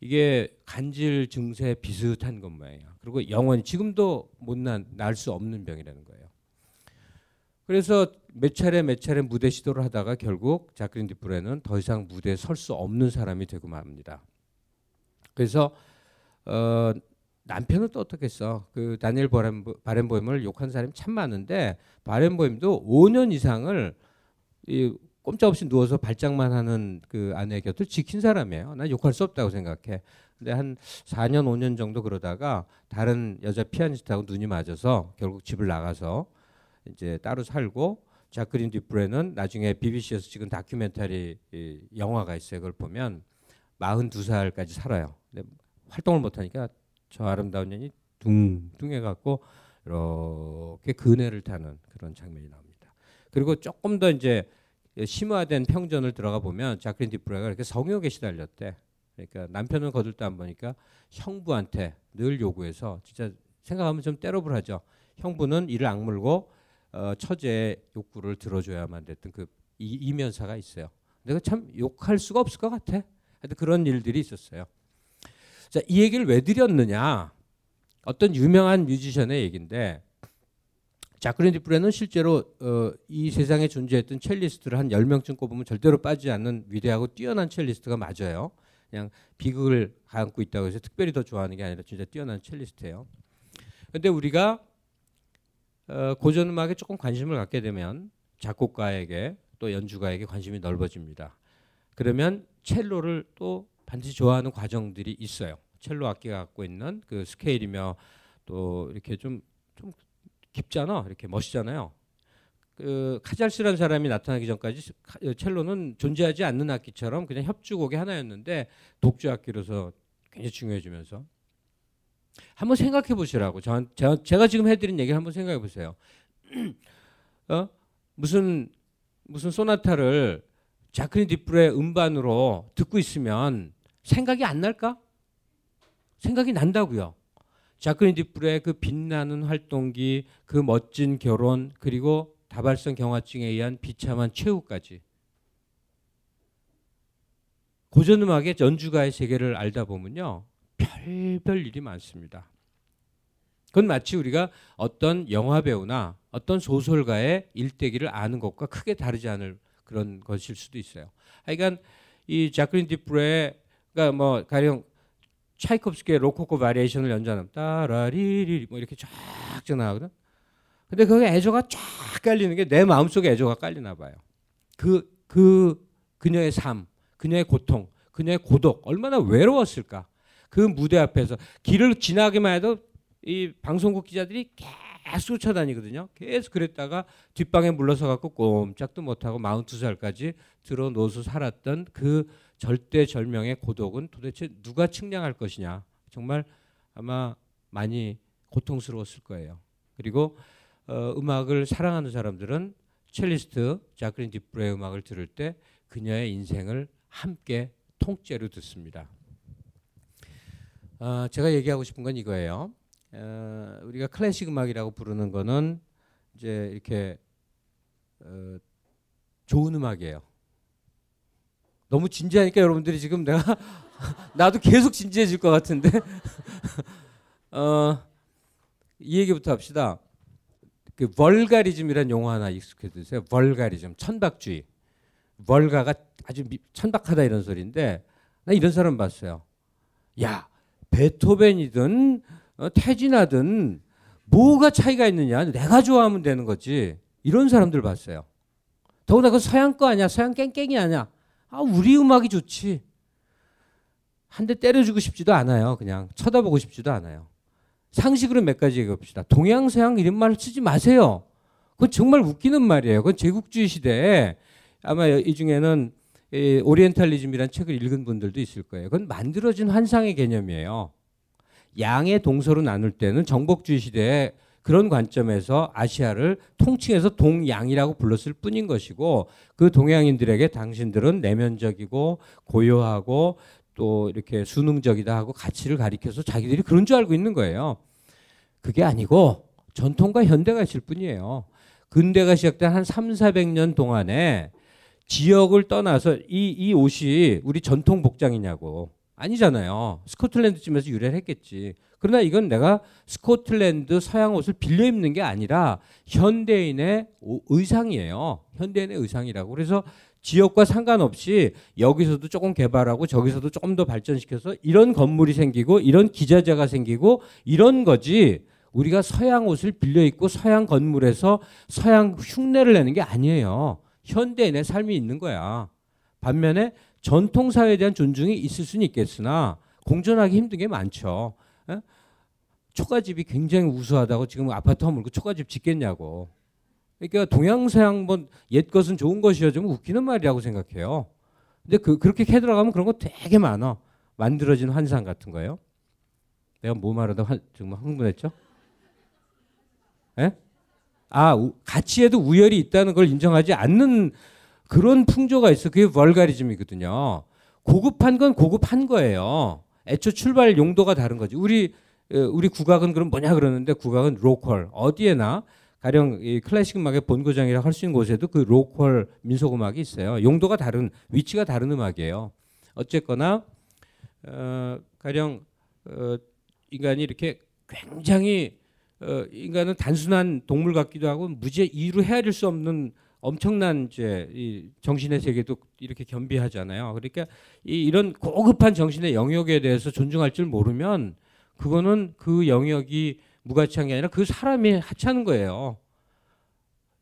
이게 간질 증세 비슷한 것 모양이에요. 그리고 영원히 지금도 못날 수 없는 병이라는 거예요. 그래서 몇 차례 몇 차례 무대 시도를 하다가 결국 자크린 디프레는 더 이상 무대에 설 수 없는 사람이 되고 맙니다. 그래서 어, 남편은 또 어떻겠어? 그 다니엘 바렌보임을 욕한 사람이 참 많은데 바렌보임도 5년 이상을 이 꼼짝없이 누워서 발작만 하는 그 아내 곁을 지킨 사람이에요. 난 욕할 수 없다고 생각해. 근데 한 4년 5년 정도 그러다가 다른 여자 피아니스트하고 눈이 맞아서 결국 집을 나가서 이제 따로 살고 자크린 디프레는 나중에 BBC에서 찍은 다큐멘터리 영화가 있어요. 그걸 보면 42살까지 살아요. 근데 활동을 못 하니까 저 아름다운 년이 둥둥해 갖고 이렇게 그네를 타는 그런 장면이 나옵니다. 그리고 조금 더 이제 심화된 평전을 들어가 보면 자크린 디프레가 이렇게 성욕에 시달렸대. 그러니까 남편은 거들떠 안 보니까 형부한테 늘 요구해서 진짜 생각하면 좀 때려불 하죠. 형부는 이를 악물고 어, 처제의 욕구를 들어줘야만 됐던 그 이, 면사가 있어요. 내가 참 욕할 수가 없을 것 같아. 하여튼 그런 일들이 있었어요. 자, 이 얘기를 왜 드렸느냐? 어떤 유명한 뮤지션의 얘기인데 자크린 디프레는 실제로 어, 이 세상에 존재했던 첼리스트를 한 10명쯤 꼽으면 절대로 빠지지 않는 위대하고 뛰어난 첼리스트가 맞아요. 그냥 비극을 안고 있다고 해서 특별히 더 좋아하는 게 아니라 진짜 뛰어난 첼리스트예요. 근데 우리가 어, 고전 음악에 조금 관심을 갖게 되면 작곡가에게 또 연주가에게 관심이 넓어집니다. 그러면 첼로를 또 반드시 좋아하는 과정들이 있어요. 첼로 악기가 갖고 있는 그 스케일이며 또 이렇게 좀, 좀 깊잖아. 이렇게 멋있잖아요. 그 카잘스라는 사람이 나타나기 전까지 첼로는 존재하지 않는 악기처럼 그냥 협주곡의 하나였는데 독주 악기로서 굉장히 중요해지면서 한번 생각해 보시라고. 저, 제가, 제가 지금 해드린 얘기를 한번 생각해 보세요. [CLEARS THROAT] 어? 무슨 무슨 소나타를 자크린 디프의 음반으로 듣고 있으면 생각이 안 날까? 생각이 난다고요. 자크린 디프의 그 빛나는 활동기, 그 멋진 결혼, 그리고 다발성 경화증에 의한 비참한 최후까지. 고전음악의 연주가의 세계를 알다 보면요. 별별 일이 많습니다. 그건 마치 우리가 어떤 영화 배우나 어떤 소설가의 일대기를 아는 것과 크게 다르지 않을 그런 것일 수도 있어요. 하여간 이 자크린 디프레가 뭐 가령 차이콥스키의 로코코 바리에이션을 연주하는 따라리리 뭐 이렇게 쫙 나가거든. 근데 거기 애조가 쫙 깔리는 게 내 마음속에 애조가 깔리나 봐요. 그, 그, 그녀의 삶, 그녀의 고통, 그녀의 고독, 얼마나 외로웠을까. 그 무대 앞에서 길을 지나기만 해도 이 방송국 기자들이 계속 쫓아다니거든요. 계속 그랬다가 뒷방에 물러서 갖고 꼼짝도 못하고 마흔두 살까지 들어 놓아서 살았던 그 절대절명의 고독은 도대체 누가 측량할 것이냐. 정말 아마 많이 고통스러웠을 거예요. 그리고 어, 음악을 사랑하는 사람들은 첼리스트 자크린 디프레의 음악을 들을 때 그녀의 인생을 함께 통째로 듣습니다. 어, 제가 얘기하고 싶은 건 이거예요. 어, 우리가 클래식 음악이라고 부르는 거는 이제 이렇게 어, 좋은 음악이에요. 너무 진지하니까 여러분들이 지금 내가 [LAUGHS] 나도 계속 진지해질 것 같은데 [LAUGHS] 어, 이 얘기부터 합시다. 그 벌가리즘이라는 용어 하나 익숙해 두세요. 벌가리즘, 천박주의. 벌가가 아주 미, 천박하다 이런 소리인데 나 이런 사람 봤어요. 야 베토벤이든 어, 태진하든 뭐가 차이가 있느냐? 내가 좋아하면 되는 거지. 이런 사람들 봤어요. 더구나 그 서양 거 아니야? 서양 깽깽이 아니야? 아 우리 음악이 좋지. 한 대 때려주고 싶지도 않아요. 그냥 쳐다보고 싶지도 않아요. 상식으로 몇 가지 얘기해 봅시다. 동양 서양 이런 말 쓰지 마세요. 그건 정말 웃기는 말이에요. 그건 제국주의 시대에 아마 이 중에는 이 오리엔탈리즘이라는 책을 읽은 분들도 있을 거예요. 그건 만들어진 환상의 개념이에요. 양의 동서로 나눌 때는 정복주의 시대에 그런 관점에서 아시아를 통칭해서 동양이라고 불렀을 뿐인 것이고 그 동양인들에게 당신들은 내면적이고 고요하고 또 이렇게 수능적이다 하고 가치를 가리켜서 자기들이 그런 줄 알고 있는 거예요. 그게 아니고 전통과 현대가 있을 뿐이에요. 근대가 시작된 한 3, 400년 동안에 지역을 떠나서 이, 이 옷이 우리 전통 복장이냐고. 아니잖아요. 스코틀랜드쯤에서 유래를 했겠지. 그러나 이건 내가 스코틀랜드 서양 옷을 빌려 입는 게 아니라 현대인의 의상이에요. 현대인의 의상이라고. 그래서 지역과 상관없이 여기서도 조금 개발하고 저기서도 조금 더 발전시켜서 이런 건물이 생기고 이런 기자재가 생기고 이런 거지 우리가 서양 옷을 빌려 입고 서양 건물에서 서양 흉내를 내는 게 아니에요. 현대인의 삶이 있는 거야. 반면에 전통 사회에 대한 존중이 있을 수는 있겠으나 공존하기 힘든 게 많죠. 에? 예? 초가집이 굉장히 우수하다고 지금 아파트 허물고 초가집 짓겠냐고. 그러니까 동양 서양 뭐 옛 것은 좋은 것이요 좀 웃기는 말이라고 생각해요. 근데 그 그렇게 캐 들어가면 그런 거 되게 많아. 만들어진 환상 같은 거예요. 내가 뭐 말하다 환, 정말 흥분했죠? 예? 아, 우, 가치에도 우열이 있다는 걸 인정하지 않는 그런 풍조가 있어. 그게 월가리즘이거든요. 고급한 건 고급한 거예요. 애초 출발 용도가 다른 거지. 우리 우리 국악은 그럼 뭐냐 그러는데 국악은 local 어디에나 가령 이 클래식 음악의 본고장이라 할 수 있는 곳에도 그 local 민속 음악이 있어요. 용도가 다른 위치가 다른 음악이에요. 어쨌거나 어, 가령 어, 인간이 이렇게 굉장히 어, 인간은 단순한 동물 같기도 하고 무지 이루 헤아릴 수 없는 엄청난 이제 이 정신의 세계도 이렇게 겸비하잖아요. 그러니까 이 이런 고급한 정신의 영역에 대해서 존중할 줄 모르면 그거는 그 영역이 무가치한 게 아니라 그 사람이 하찮은 거예요.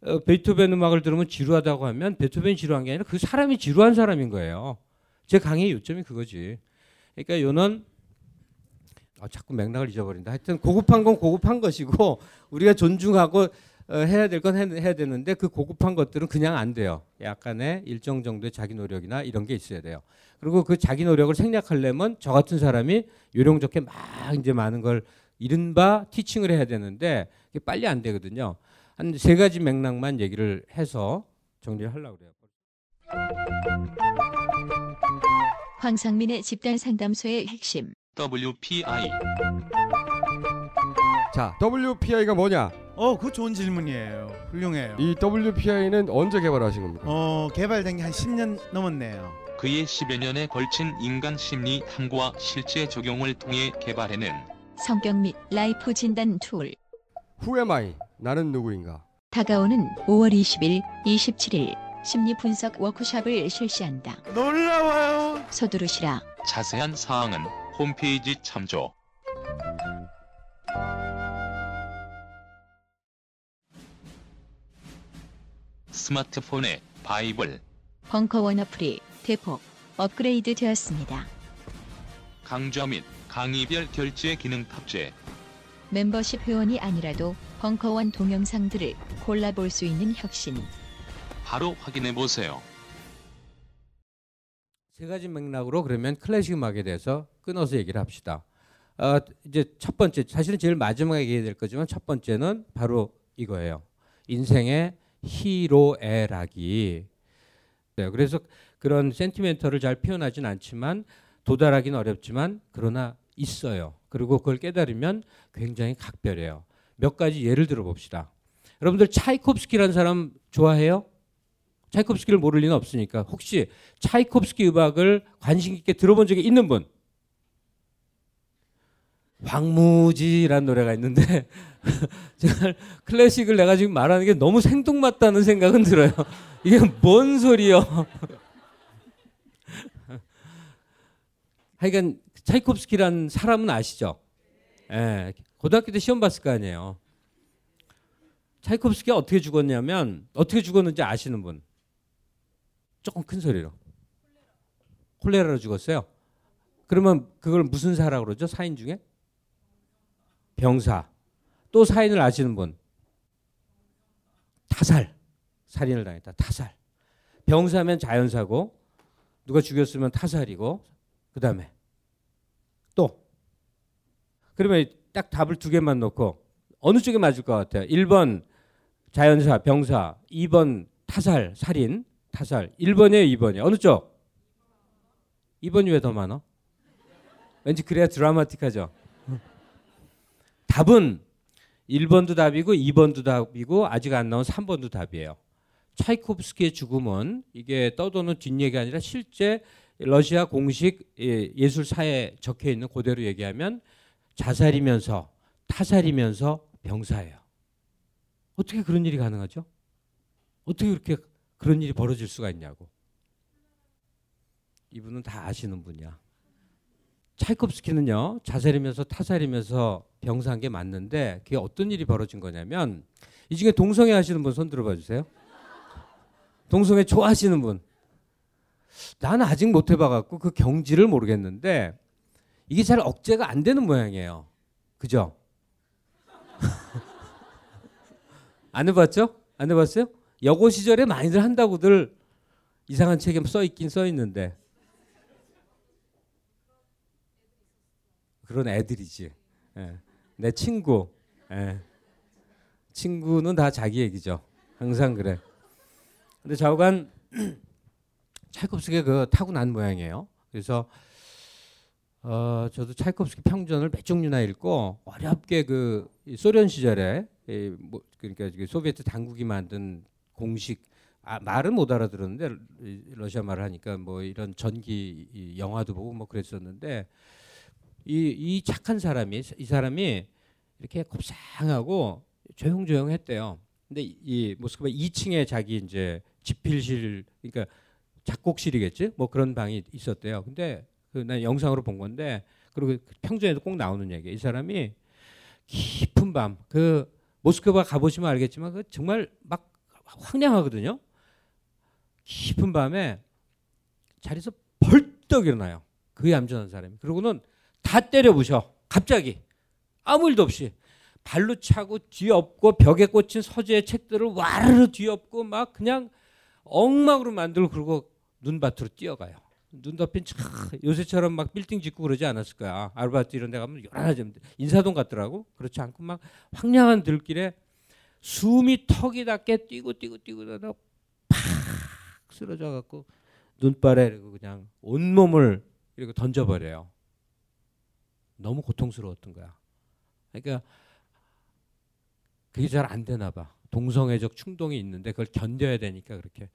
어, 베토벤 음악을 들으면 지루하다고 하면 베토벤이 지루한 게 아니라 그 사람이 지루한 사람인 거예요. 제 강의의 요점이 그거지. 그러니까 요는 아, 자꾸 맥락을 잊어버린다. 하여튼 고급한 건 고급한 것이고 [LAUGHS] 우리가 존중하고 어, 해야 될 건 해야 되는데 그 고급한 것들은 그냥 안 돼요. 약간의 일정 정도의 자기 노력이나 이런 게 있어야 돼요. 그리고 그 자기 노력을 생략하려면 저 같은 사람이 요령 좋게 막 이제 많은 걸 이른바 티칭을 해야 되는데 그게 빨리 안 되거든요. 한 세 가지 맥락만 얘기를 해서 정리를 하려고 그래요. 황상민의 집단 상담소의 핵심 WPI 자, WPI가 뭐냐? 어, 그 좋은 질문이에요. 훌륭해요. 이 WPI는 언제 개발하신 겁니까? 어, 개발된 게 한 10년 넘었네요. 그의 10여 년에 걸친 인간 심리 탐구와 실제 적용을 통해 개발해낸 성격 및 life 진단 tool Who am I? 나는 누구인가? 다가오는 5월 20일, 27일 심리 분석 워크숍을 실시한다. 놀라워요. 서두르시라. 자세한 사항은 홈페이지 참조. 스마트폰에 바이블, 벙커원 어플이 대폭 업그레이드 되었습니다. 강좌 및 강의별 결제 기능 탑재. 멤버십 회원이 아니라도 벙커원 동영상들을 골라볼 수 있는 혁신. 바로 확인해 보세요. 세 가지 맥락으로 그러면 클래식 음악에 대해서 끊어서 얘기를 합시다. 어, 이제 첫 번째 사실은 제일 마지막에 얘기해야 될 거지만 첫 번째는 바로 이거예요. 인생의 희로애락이. 네, 그래서 그런 센티멘터를 잘 표현하진 않지만 도달하기는 어렵지만 그러나 있어요. 그리고 그걸 깨달으면 굉장히 각별해요. 몇 가지 예를 들어 봅시다. 여러분들 차이콥스키라는 사람 좋아해요? 차이콥스키를 모를 리는 없으니까 혹시 차이콥스키 음악을 관심 있게 들어본 적이 있는 분? 황무지라는 노래가 있는데 [LAUGHS] 제가 클래식을 내가 지금 말하는 게 너무 생뚱맞다는 생각은 들어요. [LAUGHS] 이게 뭔 소리요? [LAUGHS] 하여간 차이콥스키라는 사람은 아시죠? 예, 고등학교 때 시험 봤을 거 아니에요. 차이콥스키가 어떻게 죽었냐면 어떻게 죽었는지 아시는 분? 조금 큰 소리로. 콜레라로 죽었어요. 그러면 그걸 무슨 사라고 그러죠? 사인 중에? 병사. 또 사인을 아시는 분? 타살. 살인을 당했다. 타살. 병사면 자연사고 누가 죽였으면 타살이고 그 다음에 또 그러면 딱 답을 두 개만 놓고 어느 쪽에 맞을 것 같아요? 1번 자연사, 병사, 2번 타살, 살인, 타살. 1번이에요, 2번이에요. 어느 쪽? 2번이 왜 더 많아? 왠지 그래야 드라마틱하죠. 답은 1번도 답이고 2번도 답이고 아직 안 나온 3번도 답이에요. 차이콥스키의 죽음은 이게 떠도는 뒷얘기 아니라 실제 러시아 공식 예, 예술사에 적혀 있는 그대로 얘기하면 자살이면서 타살이면서 병사예요. 어떻게 그런 일이 가능하죠? 어떻게 그렇게 그런 일이 벌어질 수가 있냐고. 이분은 다 아시는 분이야. 차이콥스키는요 자살이면서 타살이면서 병사한 게 맞는데 그게 어떤 일이 벌어진 거냐면 이 중에 동성애 하시는 분 손 들어봐 주세요. 동성애 좋아하시는 분. 나는 아직 못 해봐갖고 그 경지를 모르겠는데 이게 잘 억제가 안 되는 모양이에요. 그죠? [LAUGHS] 안 해봤죠? 안 해봤어요? 여고 시절에 많이들 한다고들 이상한 책에 써 있긴 써 있는데 그런 애들이지. 예. 내 친구. 예. 친구는 다 자기 얘기죠. 항상 그래. 근데 좌우간 [CLEARS THROAT] 차이콥스키가 그 타고난 모양이에요. 그래서 어, 저도 차이콥스키 평전을 몇 종류나 읽고 어렵게 그 소련 시절에 이, 뭐, 그러니까 소비에트 당국이 만든 공식 아, 말은 못 알아들었는데 러시아 말을 하니까 뭐 이런 전기 영화도 보고 뭐 그랬었는데 이, 이 착한 사람이 이 사람이 이렇게 곱상하고 조용조용했대요. 근데 이 모스크바 2층에 자기 이제 집필실 그러니까 작곡실이겠지 뭐 그런 방이 있었대요. 근데 그난 영상으로 본 건데 그리고 평전에도 꼭 나오는 얘기. 이 사람이 깊은 밤 그 모스크바 가보시면 알겠지만 그 정말 막 황량하거든요. 깊은 밤에 자리에서 벌떡 일어나요. 그 얌전한 사람이. 그러고는 다 때려 부셔. 갑자기 아무 일도 없이 발로 차고 뒤엎고 벽에 꽂힌 서재의 책들을 와르르 뒤엎고 막 그냥 엉망으로 만들고 그러고 눈밭으로 뛰어가요. 눈 덮인 차 요새처럼 막 빌딩 짓고 그러지 않았을 거야. 아르바이트 이런 데 가면 요란하지 인사동 같더라고. 그렇지 않고 막 황량한 들길에 숨이 턱이 닿게 뛰고 뛰고 뛰고 다가 팍 쓰러져 갖고 눈발에 그냥 온몸을 이렇게 던져버려요. 너무 고통스러웠던 거야. 그러니까 그게 잘 안 되나 봐. 동성애적 충동이 있는데 그걸 견뎌야 되니까 그렇게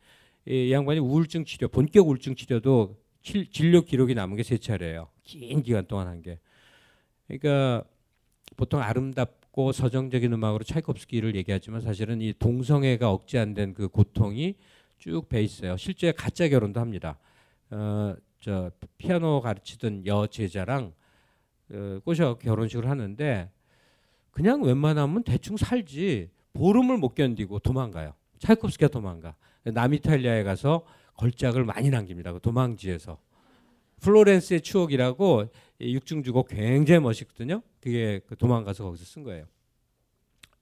이 양반이 우울증 치료 본격 우울증 치료도 진료 기록이 남은 게 세 차례예요. 긴 기간 동안 한 게. 그러니까 보통 아름답고 서정적인 음악으로 차이콥스키를 얘기하지만 사실은 이 동성애가 억제 안 된 그 고통이 쭉 배 있어요. 실제 가짜 결혼도 합니다. 어, 저 피아노 가르치던 여 제자랑 어, 꼬셔 결혼식을 하는데 그냥 웬만하면 대충 살지 보름을 못 견디고 도망가요. 차이콥스키가 도망가. 남이탈리아에 가서 걸작을 많이 남깁니다. 그 도망지에서 플로렌스의 추억이라고 육중주곡 굉장히 멋있거든요. 그게 그 도망가서 거기서 쓴 거예요.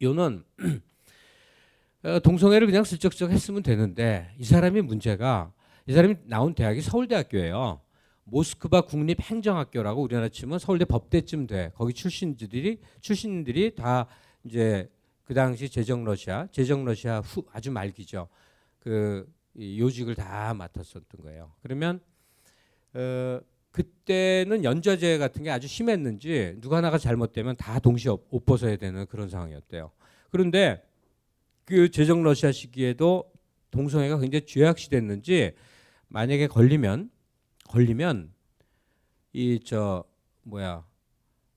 요는 [CLEARS THROAT] 어, 동성애를 그냥 슬쩍슬쩍 했으면 되는데 이 사람이 문제가 이 사람이 나온 대학이 서울대학교예요. 모스크바 국립행정학교라고 우리나라 치면 서울대 법대쯤 돼. 거기 출신들이 출신들이 다 이제 그 당시 제정 러시아, 제정 러시아 후 아주 말기죠. 그 요직을 다 맡았었던 거예요. 그러면 어, 그때는 연좌제 같은 게 아주 심했는지 누가 하나가 잘못되면 다 동시에 옷 벗어야 되는 그런 상황이었대요. 그런데 그 제정 러시아 시기에도 동성애가 굉장히 죄악시됐는지 만약에 걸리면 걸리면 이 저 뭐야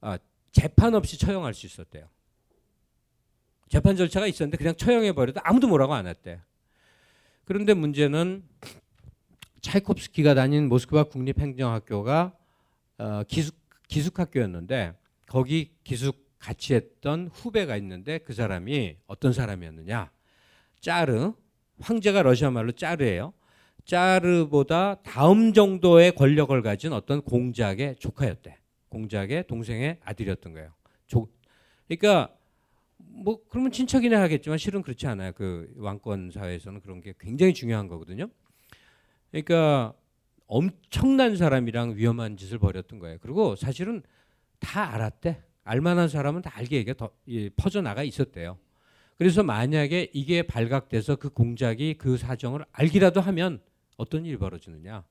아 재판 없이 처형할 수 있었대요. 재판 절차가 있었는데 그냥 처형해 버려도 아무도 뭐라고 안 했대. 그런데 문제는 차이콥스키가 다닌 모스크바 국립행정학교가 어, 기숙 기숙학교였는데 거기 기숙 같이 했던 후배가 있는데 그 사람이 어떤 사람이었느냐? 짜르 황제가 러시아 말로 짜르예요. 짜르보다 다음 정도의 권력을 가진 어떤 공작의 조카였대. 공작의 동생의 아들이었던 거예요. 조, 그러니까 뭐 그러면 친척이나 하겠지만 실은 그렇지 않아요. 그 왕권 사회에서는 그런 게 굉장히 중요한 거거든요. 그러니까 엄청난 사람이랑 위험한 짓을 벌였던 거예요. 그리고 사실은 다 알았대. 알만한 사람은 다 알게 이게 더 예, 퍼져나가 있었대요. 그래서 만약에 이게 발각돼서 그 공작이 그 사정을 알기라도 하면 어떤 일이 벌어지느냐?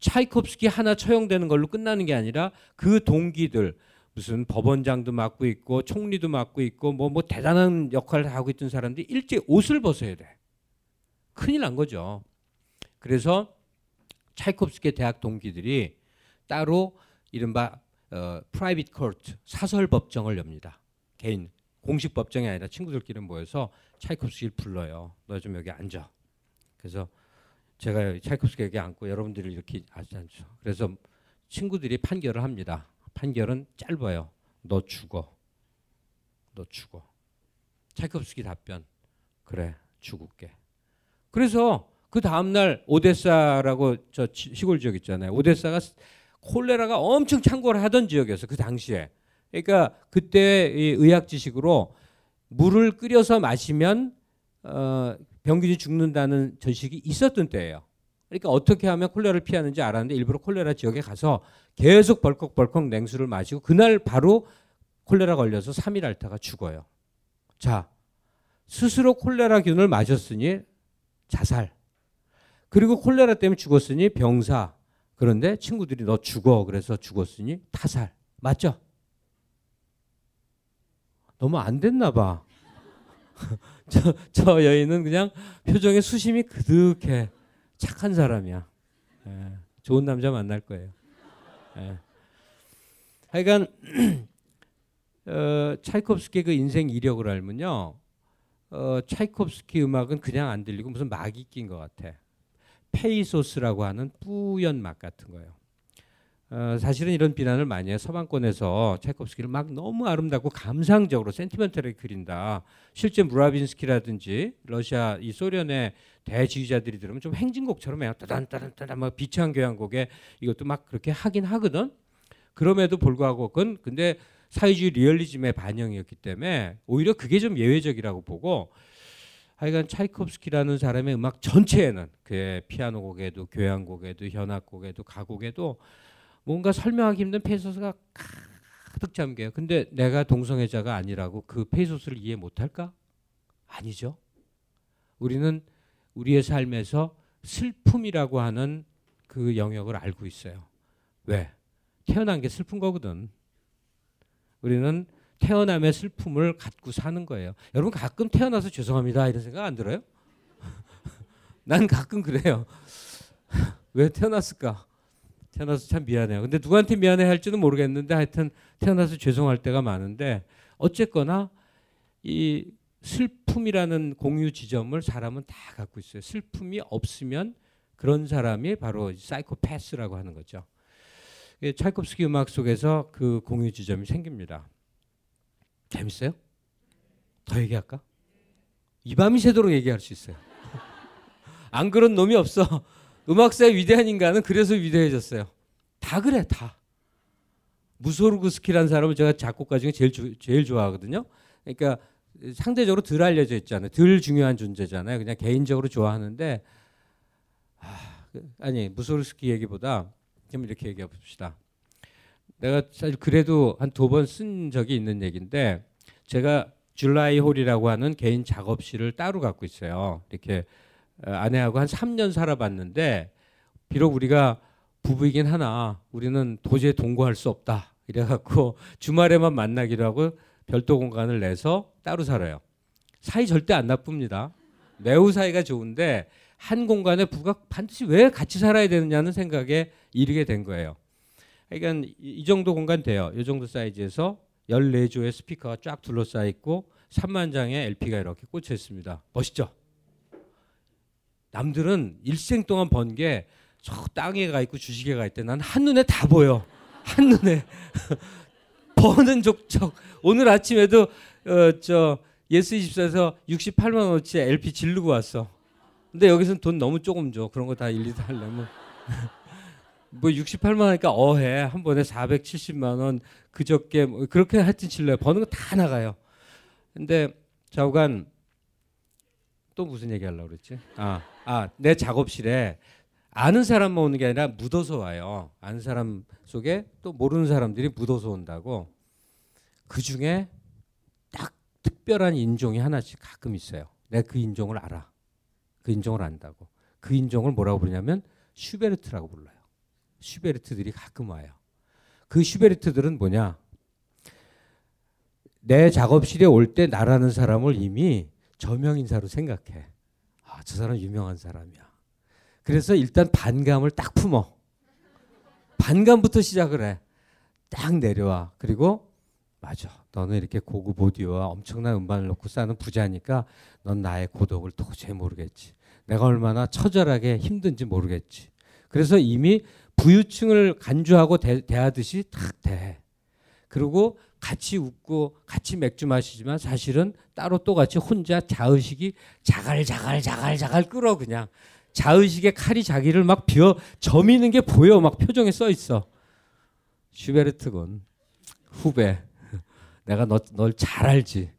차이콥스키 하나 처형되는 걸로 끝나는 게 아니라 그 동기들 무슨 법원장도 맡고 있고 총리도 맡고 있고 뭐뭐 대단한 역할을 하고 있던 사람들이 일찍 옷을 벗어야 돼. 큰일 난 거죠. 그래서 차이콥스키 대학 동기들이 따로 이른바 어, private court 사설 법정을 엽니다. 개인 공식 법정이 아니라 친구들끼리 모여서 차이콥스키를 불러요. 너 좀 여기 앉아. 그래서 제가 차이콥스키 여기 앉고 여러분들이 이렇게 앉죠. 그래서 친구들이 판결을 합니다. 판결은 짧아요. 너 죽어. 너 죽어. 차이콥스키 답변. 그래, 죽을게. 그래서 그 다음날 오데사라고 저 시골 지역 있잖아요. 오데사가 콜레라가 엄청 창궐을 하던 지역이었어. 그 당시에. 그러니까 그때 이 의학 지식으로 물을 끓여서 마시면 어, 병균이 죽는다는 전식이 있었던 때예요. 그러니까 어떻게 하면 콜레라를 피하는지 알았는데 일부러 콜레라 지역에 가서 계속 벌컥벌컥 냉수를 마시고 그날 바로 콜레라 걸려서 3일 앓다가 죽어요. 자, 스스로 콜레라균을 맞았으니 자살. 그리고 콜레라 때문에 죽었으니 병사. 그런데 친구들이 너 죽어. 그래서 죽었으니 타살. 맞죠? 너무 안 됐나 봐. [LAUGHS] 저, 저 여인은 그냥 표정에 수심이 그득해. 착한 사람이야. 예, 좋은 남자 만날 거예요. 예. 하여간 [CLEARS THROAT] 어, 차이콥스키 그 인생 이력을 알면요. 어, 차이콥스키 음악은 그냥 안 들리고 무슨 막이 낀 것 같아. 페이소스라고 하는 뿌연 막 같은 거예요. 어, 사실은 이런 비난을 많이 해요. 서방권에서 차이콥스키를 막 너무 아름답고 감상적으로 센티멘털하게 그린다. 실제 므라빈스키라든지 러시아 이 소련의 대지휘자들이 들으면 좀 행진곡처럼 해요. 따단따단따단 막 비창 교향곡에 이것도 막 그렇게 하긴 하거든. 그럼에도 불구하고 그건 근데 사회주의 리얼리즘의 반영이었기 때문에 오히려 그게 좀 예외적이라고 보고 하여간 차이콥스키라는 사람의 음악 전체에는 그 피아노 곡에도 교향곡에도 현악곡에도 가곡에도 뭔가 설명하기 힘든 페이소스가 가득 잠겨요. 근데 내가 동성애자가 아니라고 그 페이소스를 이해 못할까? 아니죠. 우리는 우리의 삶에서 슬픔이라고 하는 그 영역을 알고 있어요. 왜? 태어난 게 슬픈 거거든. 우리는 태어남의 슬픔을 갖고 사는 거예요. 여러분 가끔 태어나서 죄송합니다 이런 생각 안 들어요? [LAUGHS] 난 가끔 그래요. [LAUGHS] 왜 태어났을까? 태어나서 참 미안해요. 근데 누구한테 미안해 할지는 모르겠는데 하여튼 태어나서 죄송할 때가 많은데 어쨌거나 이 슬픔이라는 공유 지점을 사람은 다 갖고 있어요. 슬픔이 없으면 그런 사람이 바로 사이코패스라고 하는 거죠. 그 차이콥스키 음악 속에서 그 공유 지점이 생깁니다. 재밌어요? 더 얘기할까? 이 밤이 새도록 얘기할 수 있어요. [LAUGHS] 안 그런 놈이 없어. 음악사의 위대한 인간은 그래서 위대해졌어요. 다 그래, 다. 무소르그스키라는 사람을 제가 작곡가 중에 제일 주, 제일 좋아하거든요. 그러니까 상대적으로 덜 알려져 있잖아요. 덜 중요한 존재잖아요. 그냥 개인적으로 좋아하는데 아, 그, 아니 무소르스키 얘기보다 좀 이렇게 얘기해 봅시다. 내가 사실 그래도 한 두 번 쓴 적이 있는 얘기인데 제가 줄라이 홀이라고 하는 개인 작업실을 따로 갖고 있어요. 이렇게 어, 아내하고 한 3년 살아봤는데 비록 우리가 부부이긴 하나 우리는 도저히 동거할 수 없다. 이래갖고 [LAUGHS] 주말에만 만나기로 하고 별도 공간을 내서 따로 살아요. 사이 절대 안 나쁩니다. 매우 사이가 좋은데 한 공간에 부가 반드시 왜 같이 살아야 되느냐는 생각에 이르게 된 거예요. 그러니까 이 정도 공간 돼요. 이 정도 사이즈에서 14조의 스피커가 쫙 둘러싸여 있고 3만 장의 LP가 이렇게 꽂혀 있습니다. 멋있죠? 남들은 일생 동안 번 게 저 땅에 가 있고 주식에 가 있대. 난 한눈에 다 보여. 한눈에. [LAUGHS] 버는 족적. 오늘 아침에도 어, 저 예스 24에서 68만 원어치 LP 지르고 왔어. 근데 여기서는 돈 너무 조금 줘. 그런 거 다 일일이 다 하려면. [LAUGHS] 뭐 68만 원이니까 어해 한 번에 470만 원 그저께 뭐 그렇게 하여튼 질러요. 버는 거 다 나가요. 근데 좌우간 또 무슨 얘기 하려고 그랬지? 아, 아, 내 작업실에 아는 사람만 오는 게 아니라 묻어서 와요. 아는 사람 속에 또 모르는 사람들이 묻어서 온다고. 그 중에 딱 특별한 인종이 하나씩 가끔 있어요. 내가 그 인종을 알아. 그 인종을 안다고. 그 인종을 뭐라고 부르냐면 슈베르트라고 불러요. 슈베르트들이 가끔 와요. 그 슈베르트들은 뭐냐? 내 작업실에 올 때 나라는 사람을 이미 저명 인사로 생각해. 아, 저 사람 유명한 사람이야. 그래서 일단 반감을 딱 품어. 반감부터 시작을 해. 딱 내려와. 그리고 맞아. 너는 이렇게 고급 오디오와 엄청난 음반을 놓고 싸는 부자니까 넌 나의 고독을 도저히 모르겠지. 내가 얼마나 처절하게 힘든지 모르겠지. 그래서 이미 부유층을 간주하고 대, 대하듯이 탁 대. 그리고 같이 웃고 같이 맥주 마시지만 사실은 따로 또 같이 혼자 자의식이 자갈자갈 자갈자갈 끓어 그냥. 자의식의 칼이 자기를 막 비어 저미는 게 보여. 막 표정에 써 있어. 슈베르트군 후배. [LAUGHS] 내가 너, 널 잘 알지.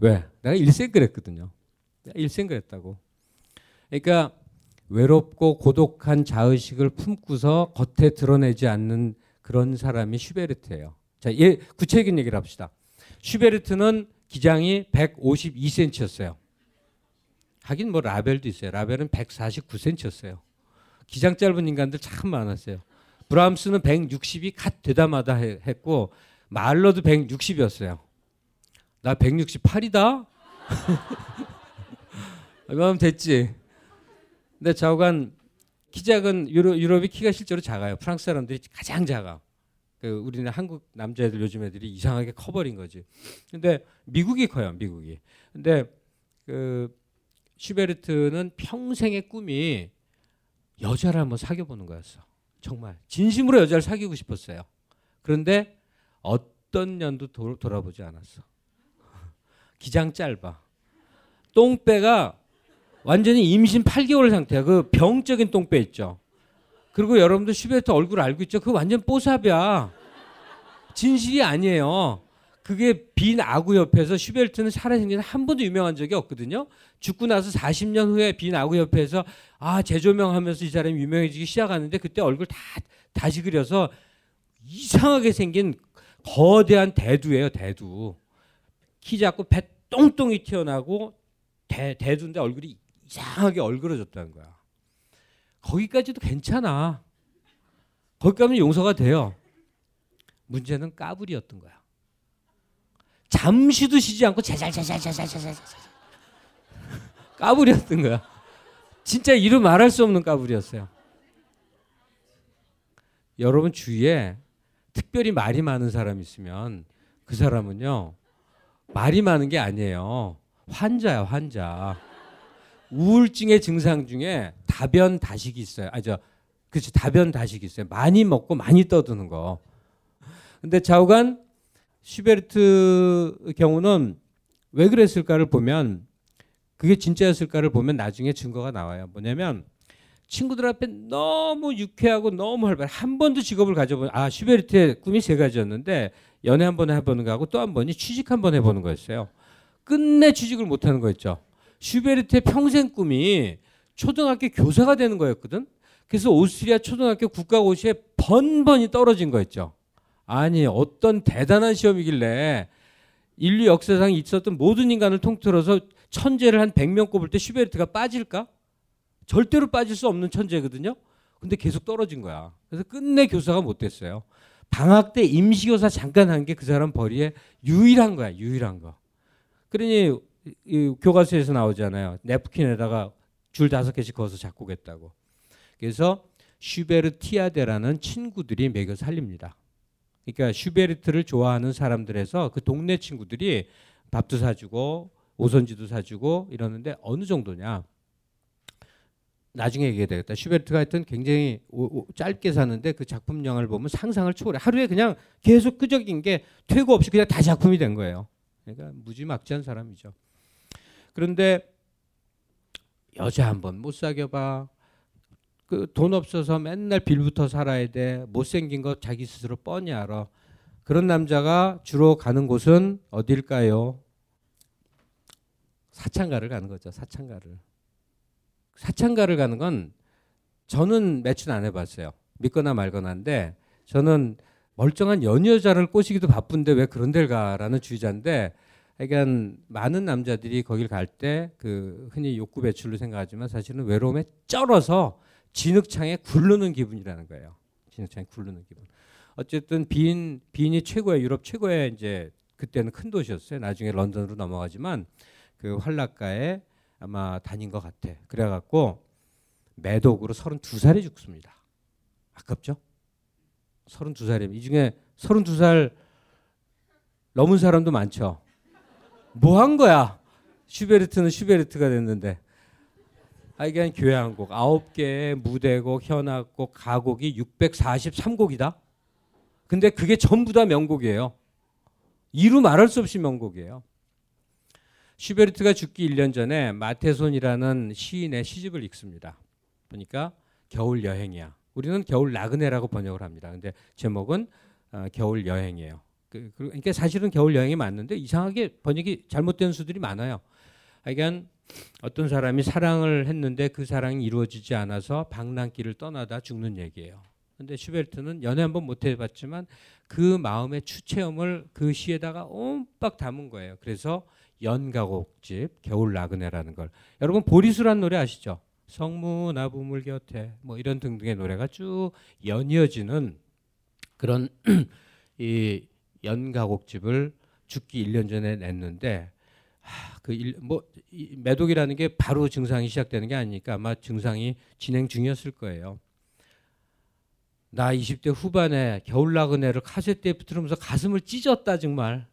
왜? 내가 일생 그랬거든요. 일생 그랬다고. 그러니까 외롭고 고독한 자의식을 품고서 겉에 드러내지 않는 그런 사람이 슈베르트예요 자, 예, 구체적인 얘기를 합시다. 슈베르트는 기장이 152cm였어요. 하긴 뭐 라벨도 있어요. 라벨은 149cm였어요. 기장 짧은 인간들 참 많았어요. 브람스는 160이 갓 되다마다 했고 말러도 160이었어요. 나 168이다. [LAUGHS] 얼마면 됐지. 근데 좌우간 키 작은 유럽, 유럽이 키가 실제로 작아요. 프랑스 사람들이 가장 작아. 그 우리는 한국 남자애들 요즘 애들이 이상하게 커버린 거지. 근데 미국이 커요, 미국이. 근데 그 슈베르트는 평생의 꿈이 여자를 한번 사귀어 보는 거였어. 정말 진심으로 여자를 사귀고 싶었어요. 그런데 어떤 년도 도, 돌아보지 않았어. [LAUGHS] 기장 짧아. 똥배가 완전히 임신 8개월 상태야. 그 병적인 똥배 있죠. 그리고 여러분들 슈베르트 얼굴 알고 있죠? 그 완전 뽀샵이야. 진실이 아니에요. 그게 빈 악우협회에서 슈베르트는 살아생전 한 번도 유명한 적이 없거든요. 죽고 나서 40년 후에 빈 악우협회에서 아 재조명하면서 이 사람이 유명해지기 시작하는데 그때 얼굴 다 다시 그려서 이상하게 생긴 거대한 대두예요 대두. 키 작고 배 똥똥이 튀어나고 대, 대두인데 얼굴이 이상하게 얼그러졌다는 거야. 거기까지도 괜찮아. 거기 가면 용서가 돼요. 문제는 까불이었던 거야. 잠시도 쉬지 않고 자잘자잘자잘자잘 [LAUGHS] 까불이었던 거야. 진짜 이루 말할 수 없는 까불이었어요. 여러분 주위에 특별히 말이 많은 사람 있으면 그 사람은요 말이 많은 게 아니에요. 환자야 환자. 우울증의 증상 중에 다변 다식이 있어요. 아저 그렇지 다변 다식이 있어요. 많이 먹고 많이 떠드는 거. 근데 좌우간 슈베르트 경우는 왜 그랬을까를 보면 그게 진짜였을까를 보면 나중에 증거가 나와요. 뭐냐면 친구들 앞에 너무 유쾌하고 너무 활발. 한 번도 직업을 가져본 아 슈베르트의 꿈이 세 가지였는데 연애 한 번 해보는 거하고 또 한 번이 취직 한 번 해보는 거였어요. 끝내 취직을 못하는 거였죠. 슈베르트의 평생 꿈이 초등학교 교사가 되는 거였거든. 그래서 오스트리아 초등학교 국가고시에 번번이 떨어진 거였죠. 아니 어떤 대단한 시험이길래 인류 역사상 있었던 모든 인간을 통틀어서 천재를 한 100명 꼽을 때 슈베르트가 빠질까? 절대로 빠질 수 없는 천재거든요. 근데 계속 떨어진 거야. 그래서 끝내 교사가 못 됐어요. 방학 때 임시교사 잠깐 한 게 그 사람 벌이에 유일한 거야. 유일한 거. 그러니 이 교과서에서 나오잖아요. 냅킨에다가 줄 다섯 개씩 그어서 작곡했다고. 그래서 슈베르티아데라는 친구들이 매겨 살립니다. 그러니까 슈베르트를 좋아하는 사람들에서 그 동네 친구들이 밥도 사주고 오선지도 사주고 이러는데 어느 정도냐? 나중에 얘기해야 되겠다. 슈베르트가 하여튼 굉장히 오, 오, 짧게 사는데 그 작품량을 보면 상상을 초월해. 하루에 그냥 계속 끄적인 게 퇴고 없이 그냥 다 작품이 된 거예요. 그러니까 무지막지한 사람이죠. 그런데 여자 한 번 못 사귀어봐. 그 돈 없어서 맨날 빌부터 살아야 돼. 못생긴 거 자기 스스로 뻔히 알아. 그런 남자가 주로 가는 곳은 어딜까요? 사창가를 가는 거죠. 사창가를. 사창가를 가는 건 저는 매춘 안 해봤어요. 믿거나 말거나인데 저는 멀쩡한 연여자를 꼬시기도 바쁜데 왜 그런 데를 가라는 주의자인데 그러니까 많은 남자들이 거길 갈 때 그 흔히 욕구 배출로 생각하지만 사실은 외로움에 쩔어서 진흙창에 굴르는 기분이라는 거예요. 진흙창에 굴르는 기분. 어쨌든 빈 빈이 최고의 유럽 최고의 이제 그때는 큰 도시였어요. 나중에 런던으로 넘어가지만 그 활락가에 아마 다닌 것 같아. 그래갖고 매독으로 32살에 죽습니다. 아깝죠? 32살이면 이 중에 32살 넘은 사람도 많죠. 뭐 한 거야? 슈베르트는 슈베르트가 됐는데. 하여간 교향곡 9개 무대곡, 현악곡, 가곡이 643곡이다. 근데 그게 전부 다 명곡이에요. 이루 말할 수 없이 명곡이에요. 슈베르트가 죽기 1년 전에 마테손이라는 시인의 시집을 읽습니다. 보니까 겨울 여행이야. 우리는 겨울 나그네라고 번역을 합니다. 근데 제목은 어, 겨울 여행이에요. 그, 그러니까 사실은 겨울 여행이 맞는데 이상하게 번역이 잘못된 수들이 많아요. 하여간 어떤 사람이 사랑을 했는데 그 사랑이 이루어지지 않아서 방랑길을 떠나다 죽는 얘기예요. 근데 슈베르트는 연애 한번 못 해봤지만 그 마음의 추체험을 그 시에다가 옴빡 담은 거예요. 그래서 연가곡집 겨울 나그네라는 걸 여러분 보리수란 노래 아시죠? 성무 나부물 곁에 뭐 이런 등등의 노래가 쭉 연이어지는 그런 [CLEARS THROAT] 이 연가곡집을 죽기 1년 전에 냈는데 그뭐 매독이라는 게 바로 증상이 시작되는 게 아니니까 아마 증상이 진행 중이었을 거예요. 나 20대 후반에 겨울 나그네를 카세트 테이프 들으면서 가슴을 찢었다 정말.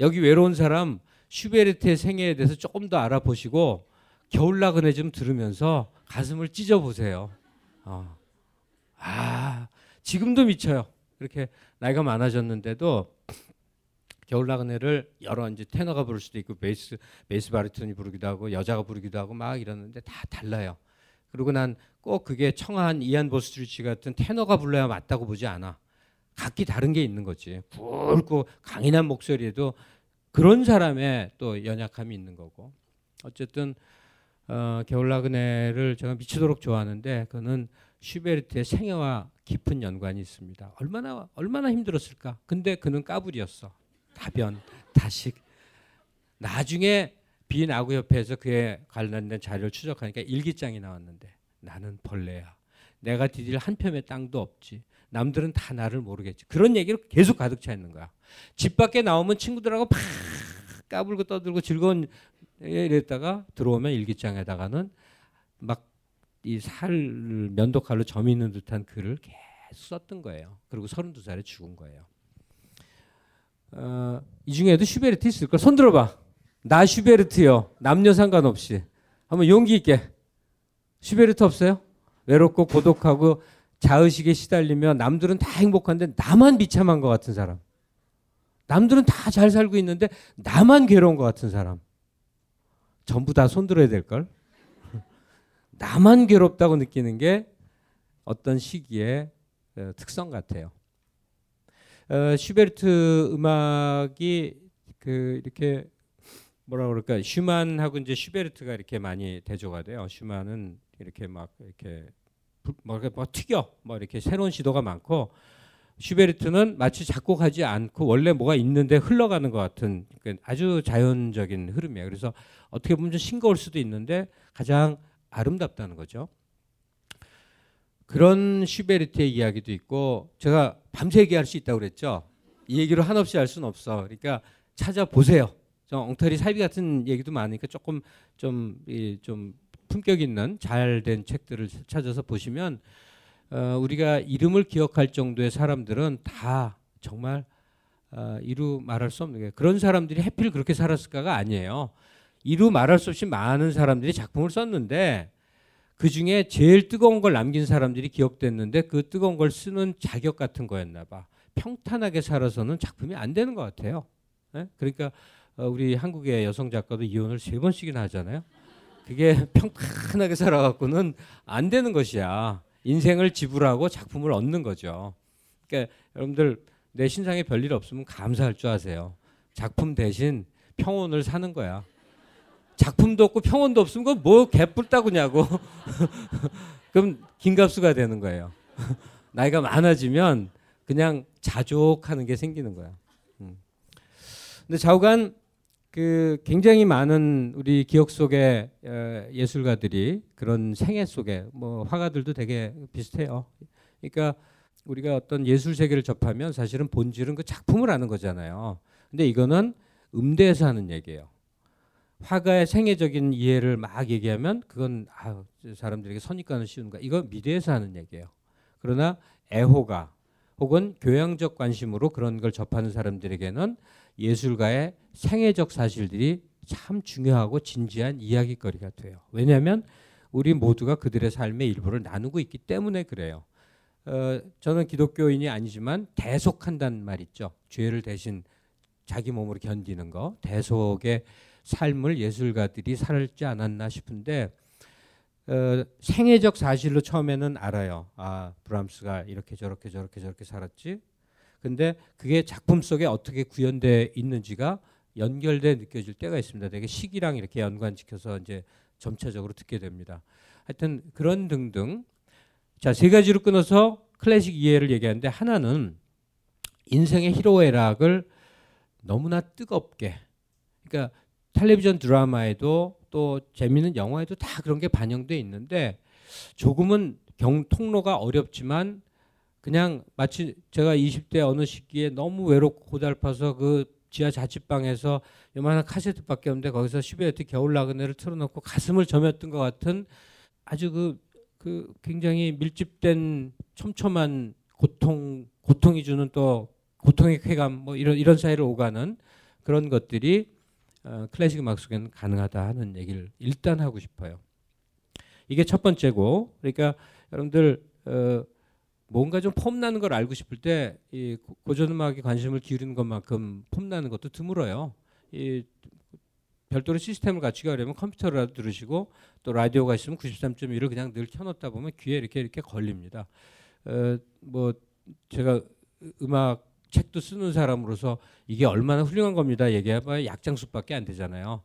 여기 외로운 사람 슈베르트의 생애에 대해서 조금 더 알아보시고 겨울 나그네 좀 들으면서 가슴을 찢어 보세요. 어. 아 지금도 미쳐요. 이렇게 나이가 많아졌는데도 겨울 나그네를 여러 이제 테너가 부를 수도 있고 베이스 베이스 바리톤이 부르기도 하고 여자가 부르기도 하고 막 이러는데 다 달라요. 그리고 난 꼭 그게 청한 이안 보스트리치 같은 테너가 불러야 맞다고 보지 않아. 각기 다른 게 있는 거지. 굵고 강인한 목소리에도 그런 사람의 또 연약함이 있는 거고. 어쨌든 어, 겨울 나그네를 제가 미치도록 좋아하는데 그는 슈베르트의 생애와 깊은 연관이 있습니다. 얼마나 얼마나 힘들었을까. 근데 그는 까불이었어. 다변, 다식. 나중에 비나구 협회에서 그에 관련된 자료를 추적하니까 일기장이 나왔는데 나는 벌레야. 내가 디딜 한 뼘의 땅도 없지. 남들은 다 나를 모르겠지. 그런 얘기를 계속 가득 차 있는 거야. 집 밖에 나오면 친구들하고 팍 까불고 떠들고 즐거운 이랬다가 들어오면 일기장에다가는 막 이 살 면도칼로 저미는 듯한 글을 계속 썼던 거예요. 그리고 32살에 죽은 거예요. 어, 이 중에도 슈베르트 있을 걸. 손 들어봐. 나 슈베르트요. 남녀 상관없이. 한번 용기 있게. 슈베르트 없어요? 외롭고 고독하고 자의식에 시달리며 남들은 다 행복한데 나만 비참한 것 같은 사람. 남들은 다 잘 살고 있는데 나만 괴로운 것 같은 사람. 전부 다 손들어야 될 걸. [LAUGHS] 나만 괴롭다고 느끼는 게 어떤 시기의 어, 특성 같아요. 어, 슈베르트 음악이 그 이렇게 뭐라 그럴까 슈만하고 이제 슈베르트가 이렇게 많이 대조가 돼요. 슈만은 이렇게 막 이렇게 뭐 뭐 튀겨 뭐 이렇게 새로운 시도가 많고 슈베르트는 마치 작곡하지 않고 원래 뭐가 있는데 흘러가는 것 같은 그 아주 자연적인 흐름이에요. 그래서 어떻게 보면 좀 싱거울 수도 있는데 가장 아름답다는 거죠. 그런 슈베르트의 이야기도 있고 제가 밤새 얘기할 수 있다고 그랬죠. 이 얘기를 한없이 할 수는 없어. 그러니까 찾아보세요. 좀 엉터리 사이비 같은 얘기도 많으니까 조금 좀, 이, 좀 품격 있는 잘 된 책들을 찾아서 보시면 어, 우리가 이름을 기억할 정도의 사람들은 다 정말 어, 이루 말할 수 없는 게 그런 사람들이 해필 그렇게 살았을까가 아니에요. 이루 말할 수 없이 많은 사람들이 작품을 썼는데 그 중에 제일 뜨거운 걸 남긴 사람들이 기억됐는데 그 뜨거운 걸 쓰는 자격 같은 거였나 봐. 평탄하게 살아서는 작품이 안 되는 것 같아요. 네? 그러니까 어, 우리 한국의 여성 작가도 이혼을 세 번씩이나 하잖아요. 그게 [LAUGHS] 평탄하게 살아갖고는 안 되는 것이야. 인생을 지불하고 작품을 얻는 거죠. 그러니까 여러분들 내 신상에 별일 없으면 감사할 줄 아세요. 작품 대신 평온을 사는 거야. 작품도 없고 평온도 없으면 그뭐 개뿔 따구냐고. [LAUGHS] 그럼 김갑수가 되는 거예요. [LAUGHS] 나이가 많아지면 그냥 자족하는 게 생기는 거야. 음. 근데 좌우간 그 굉장히 많은 우리 기억 속의 어, 예술가들이 그런 생애 속에 뭐 화가들도 되게 비슷해요. 그러니까 우리가 어떤 예술 세계를 접하면 사실은 본질은 그 작품을 하는 거잖아요. 근데 이거는 음대에서 하는 얘기예요. 화가의 생애적인 이해를 막 얘기하면 그건 아, 사람들에게 선입관을 씌우는 거. 이거 미래에서 하는 얘기예요. 그러나 애호가 혹은 교양적 관심으로 그런 걸 접하는 사람들에게는 예술가의 생애적 사실들이 참 중요하고 진지한 이야기거리가 돼요. 왜냐하면 우리 모두가 그들의 삶의 일부를 나누고 있기 때문에 그래요. 어, 저는 기독교인이 아니지만 대속한다는 말 있죠. 죄를 대신 자기 몸으로 견디는 거. 대속의 삶을 예술가들이 살지 않았나 싶은데 어, 생애적 사실로 처음에는 알아요. 아 브람스가 이렇게 저렇게 저렇게 저렇게 살았지. 근데 그게 작품 속에 어떻게 구현돼 있는지가 연결돼 느껴질 때가 있습니다. 되게 시기랑 이렇게 연관시켜서 이제 점차적으로 듣게 됩니다. 하여튼 그런 등등. 자, 세 가지로 끊어서 클래식 이해를 얘기하는데 하나는 인생의 희로애락을 너무나 뜨겁게 그러니까 텔레비전 드라마에도 또 재미있는 영화에도 다 그런 게 반영돼 있는데 조금은 경 통로가 어렵지만 그냥 마치 제가 20대 어느 시기에 너무 외롭고 고달파서 그 지하 자취방에서 요만한 카세트밖에 없는데 거기서 슈베르트 겨울 나그네를 틀어놓고 가슴을 저몄던 것 같은 아주 그, 그 굉장히 밀집된 촘촘한 고통 고통이 주는 또 고통의 쾌감 뭐 이런 이런 사이를 오가는 그런 것들이 어, 클래식 음악 속에는 가능하다 하는 얘기를 일단 하고 싶어요. 이게 첫 번째고 그러니까 여러분들 어, 뭔가 좀 폼나는 걸 알고 싶을 때 이 고전 음악에 관심을 기울이는 것만큼 폼나는 것도 드물어요. 이 별도로 시스템을 갖추기 어려면 컴퓨터라도 들으시고 또 라디오가 있으면 93.1을 그냥 늘 켜놓다 보면 귀에 이렇게 이렇게 걸립니다. 어, 뭐 제가 음악 책도 쓰는 사람으로서 이게 얼마나 훌륭한 겁니다. 얘기해봐야 약장수밖에 안 되잖아요.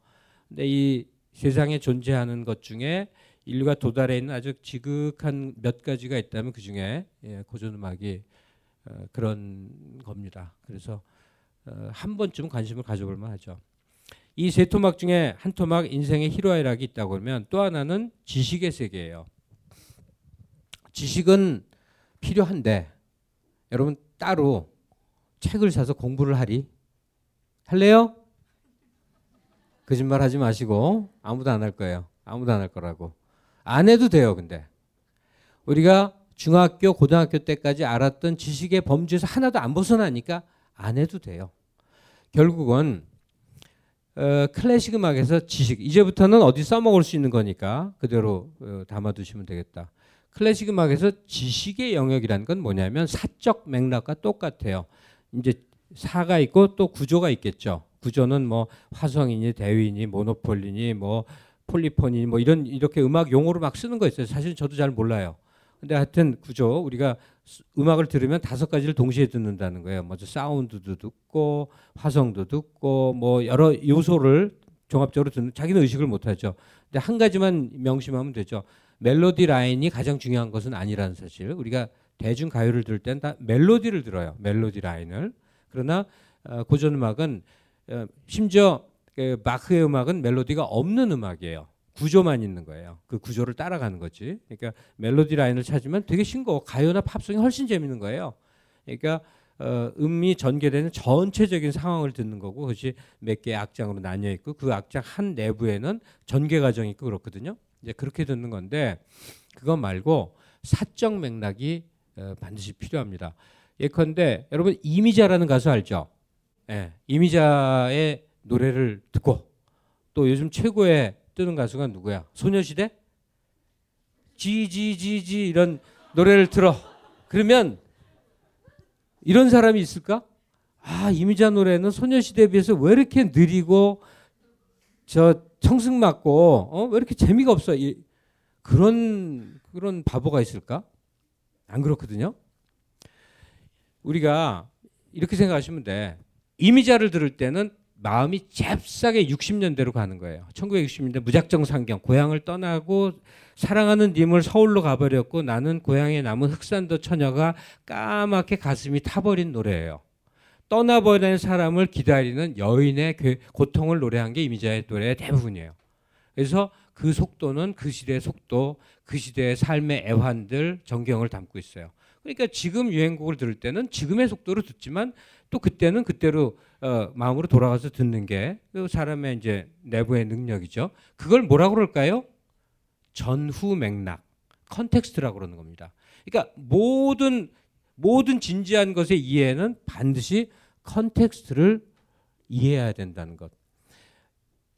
근데 이 세상에 존재하는 것 중에 인류가 도달해 있는 아주 지극한 몇 가지가 있다면 그 중에 예, 고전 음악이 어, 그런 겁니다. 그래서 어, 한 번쯤 관심을 가져볼 만하죠. 이 세 토막 중에 한 토막 인생의 희로애락이 있다고 그러면 또 하나는 지식의 세계예요. 지식은 필요한데 여러분 따로 책을 사서 공부를 하리 할래요? 거짓말 하지 마시고 아무도 안 할 거예요. 아무도 안 할 거라고. 안 해도 돼요, 근데. 우리가 중학교, 고등학교 때까지 알았던 지식의 범주에서 하나도 안 벗어나니까 안 해도 돼요. 결국은 어, 클래식 음악에서 지식 이제부터는 어디 써먹을 수 있는 거니까 그대로 어, 담아두시면 되겠다. 클래식 음악에서 지식의 영역이라는 건 뭐냐면 사적 맥락과 똑같아요. 이제 사가 있고 또 구조가 있겠죠. 구조는 뭐 화성이니 대위니 모노폴리니 뭐 폴리폰이 뭐 이런 이렇게 음악 용어로 막 쓰는 거 있어요. 사실 저도 잘 몰라요. 근데 하여튼 구조 우리가 스- 음악을 들으면 다섯 가지를 동시에 듣는다는 거예요. 먼저 사운드도 듣고 화성도 듣고 뭐 여러 요소를 종합적으로 듣는 자기는 의식을 못 하죠. 근데 한 가지만 명심하면 되죠. 멜로디 라인이 가장 중요한 것은 아니라는 사실. 우리가 대중 가요를 들을 땐 다 멜로디를 들어요. 멜로디 라인을. 그러나 어, 고전 음악은 어, 심지어 그 마크의 음악은 멜로디가 없는 음악이에요. 구조만 있는 거예요. 그 구조를 따라가는 거지. 그러니까 멜로디 라인을 찾으면 되게 싱거워. 가요나 팝송이 훨씬 재밌는 거예요. 그러니까 어, 음이 전개되는 전체적인 상황을 듣는 거고 그것이 몇 개의 악장으로 나뉘어 있고 그 악장 한 내부에는 전개 과정이 있고 그렇거든요. 이제 그렇게 듣는 건데 그거 말고 사적 맥락이 어, 반드시 필요합니다. 예컨대 여러분 이미자라는 가수 알죠? 예, 이미자의 노래를 듣고 또 요즘 최고의 뜨는 가수가 누구야? 소녀시대? 지지지지 이런 노래를 들어. 그러면 이런 사람이 있을까? 아 이미자 노래는 소녀시대에 비해서 왜 이렇게 느리고 저 청승 맞고 어? 왜 이렇게 재미가 없어? 이, 그런 그런 바보가 있을까? 안 그렇거든요. 우리가 이렇게 생각하시면 돼. 이미자를 들을 때는 마음이 잽싸게 60년대로 가는 거예요. 1960년대 무작정 상경, 고향을 떠나고 사랑하는 님을 서울로 가버렸고 나는 고향에 남은 흑산도 처녀가 까맣게 가슴이 타버린 노래예요. 떠나버린 사람을 기다리는 여인의 괴- 고통을 노래한 게 이미자의 노래의 대부분이에요. 그래서 그 속도는 그 시대의 속도, 그 시대의 삶의 애환들, 전경을 담고 있어요. 그러니까 지금 유행곡을 들을 때는 지금의 속도로 듣지만 또 그때는 그때로 어, 마음으로 돌아가서 듣는 게 그 사람의 이제 내부의 능력이죠. 그걸 뭐라고 그럴까요? 전후 맥락, context라고 그러는 겁니다. 그러니까 모든 모든 진지한 것의 이해는 반드시 context를 이해해야 된다는 것.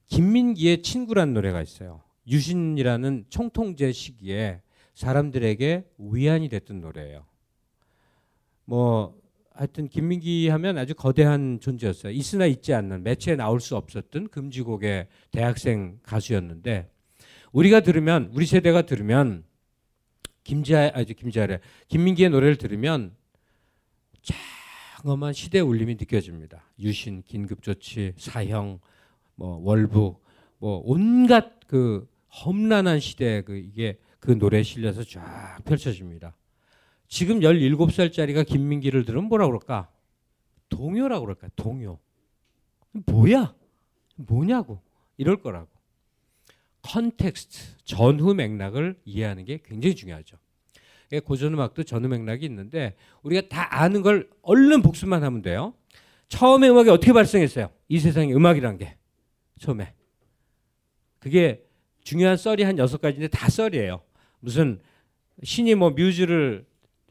김민기의 친구란 노래가 있어요. 유신이라는 총통제 시기에 사람들에게 위안이 됐던 노래예요. 뭐 하여튼 김민기 하면 아주 거대한 존재였어요. 있으나 있지 않는 매체에 나올 수 없었던 금지곡의 대학생 가수였는데 우리가 들으면 우리 세대가 들으면 김지아 아주 김지아래 김민기의 노래를 들으면 장엄한 시대 울림이 느껴집니다. 유신, 긴급조치, 사형, 뭐 월북, 뭐 온갖 그 험난한 시대 그 이게 그 노래에 실려서 쫙 펼쳐집니다. 지금 17살짜리가 김민기를 들으면 뭐라 그럴까? 동요라고 그럴까? 동요. 뭐야? 뭐냐고. 이럴 거라고. context, 전후 맥락을 이해하는 게 굉장히 중요하죠. 예, 고전 음악도 전후 맥락이 있는데 우리가 다 아는 걸 얼른 복습만 하면 돼요. 처음에 음악이 어떻게 발생했어요? 이 세상에 음악이란 게 처음에 그게 중요한 썰이 한 여섯 가지인데 다 썰이에요. 무슨 신이 뭐 뮤즈를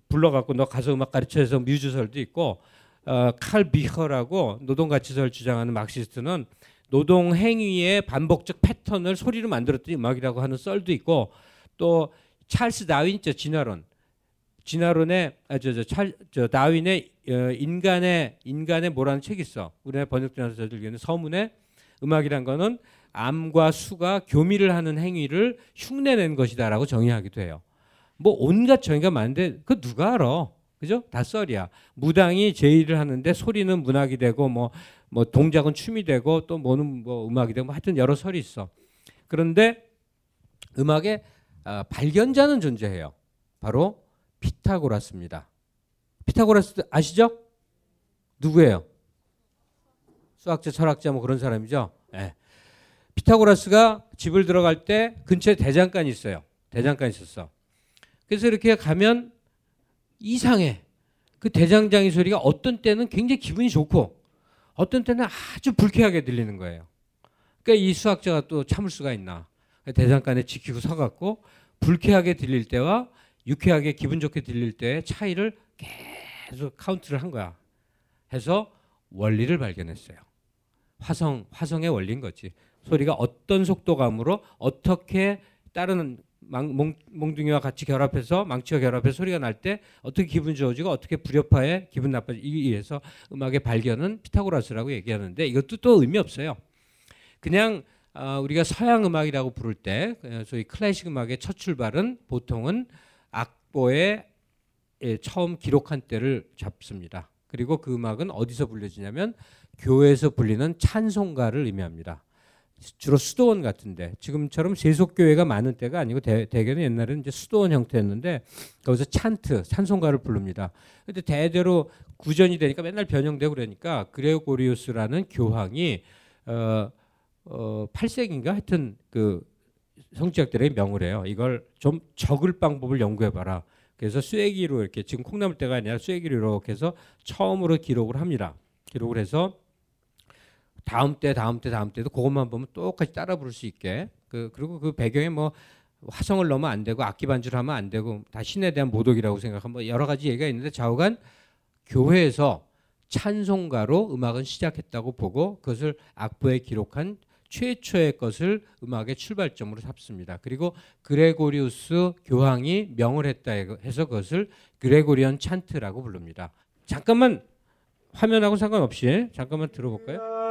불러갖고 너 가서 음악 가르쳐서 뮤즈설도 있고 어, 칼 비허라고 노동가치설 주장하는 막시스트는 노동 행위의 반복적 패턴을 소리로 만들었더니 음악이라고 하는 썰도 있고 또 찰스 다윈 있죠 진화론 진화론의 아, 저, 저, 찰, 저 다윈의 어, 인간의 인간의 뭐라는 책이 있어 우리나라 번역되어서 저들기는 서문에 음악이란 거는 암과 수가 교미를 하는 행위를 흉내낸 것이다라고 정의하기도 해요. 뭐 온갖 정의가 많은데 그 누가 알아? 그죠? 다 썰이야. 무당이 제의를 하는데 소리는 문학이 되고 뭐, 뭐 동작은 춤이 되고 또 뭐는 뭐 음악이 되고 뭐 하여튼 여러 설이 있어. 그런데 음악의 아, 발견자는 존재해요. 바로 피타고라스입니다. 피타고라스 아시죠? 누구예요? 수학자, 철학자 뭐 그런 사람이죠. 예. 피타고라스가 집을 들어갈 때 근처에 대장간이 있어요. 대장간이 있었어. 그래서 이렇게 가면 이상해. 그 대장장이 소리가 어떤 때는 굉장히 기분이 좋고 어떤 때는 아주 불쾌하게 들리는 거예요. 그러니까 이 수학자가 또 참을 수가 있나. 대장간에 지키고 서갖고 불쾌하게 들릴 때와 유쾌하게 기분 좋게 들릴 때의 차이를 계속 카운트를 한 거야. 해서 원리를 발견했어요. 화성 화성의 원리인 거지. 소리가 어떤 속도감으로 어떻게 다른 망, 몽, 몽둥이와 같이 결합해서 망치와 결합해서 소리가 날 때 어떻게 기분 좋아지고 어떻게 불협화에 기분 나빠지기 위해서 음악의 발견은 피타고라스라고 얘기하는데 이것도 또 의미 없어요. 그냥 어, 우리가 서양 음악이라고 부를 때 어, 소위 클래식 음악의 첫 출발은 보통은 악보에 예, 처음 기록한 때를 잡습니다. 그리고 그 음악은 어디서 불려지냐면 교회에서 불리는 찬송가를 의미합니다. 주로 수도원 같은데 지금처럼 세속 교회가 많은 때가 아니고 대, 대개는 옛날에는 이제 수도원 형태였는데 거기서 찬트 찬송가를 부릅니다. 근데 대대로 구전이 되니까 맨날 변형되고 그러니까 그레고리우스라는 교황이 어, 어 8세기인가 하여튼 그 성지학들에게 명을 해요. 이걸 좀 적을 방법을 연구해 봐라. 그래서 쇠기로 이렇게 지금 콩나물 때가 아니라 쇠기로 이렇게 해서 처음으로 기록을 합니다. 기록을 해서 다음 때 다음 때 다음 때도 그것만 보면 똑같이 따라 부를 수 있게 그 그리고 그 배경에 뭐 화성을 넣으면 안 되고 악기 반주를 하면 안 되고 다 신에 대한 모독이라고 생각하면 뭐 여러 가지 얘기가 있는데 좌우간 교회에서 찬송가로 음악은 시작했다고 보고 그것을 악보에 기록한 최초의 것을 음악의 출발점으로 삼습니다. 그리고 그레고리우스 교황이 명을 했다 해서 그것을 그레고리언 찬트라고 부릅니다. 잠깐만 화면하고 상관없이 잠깐만 들어볼까요?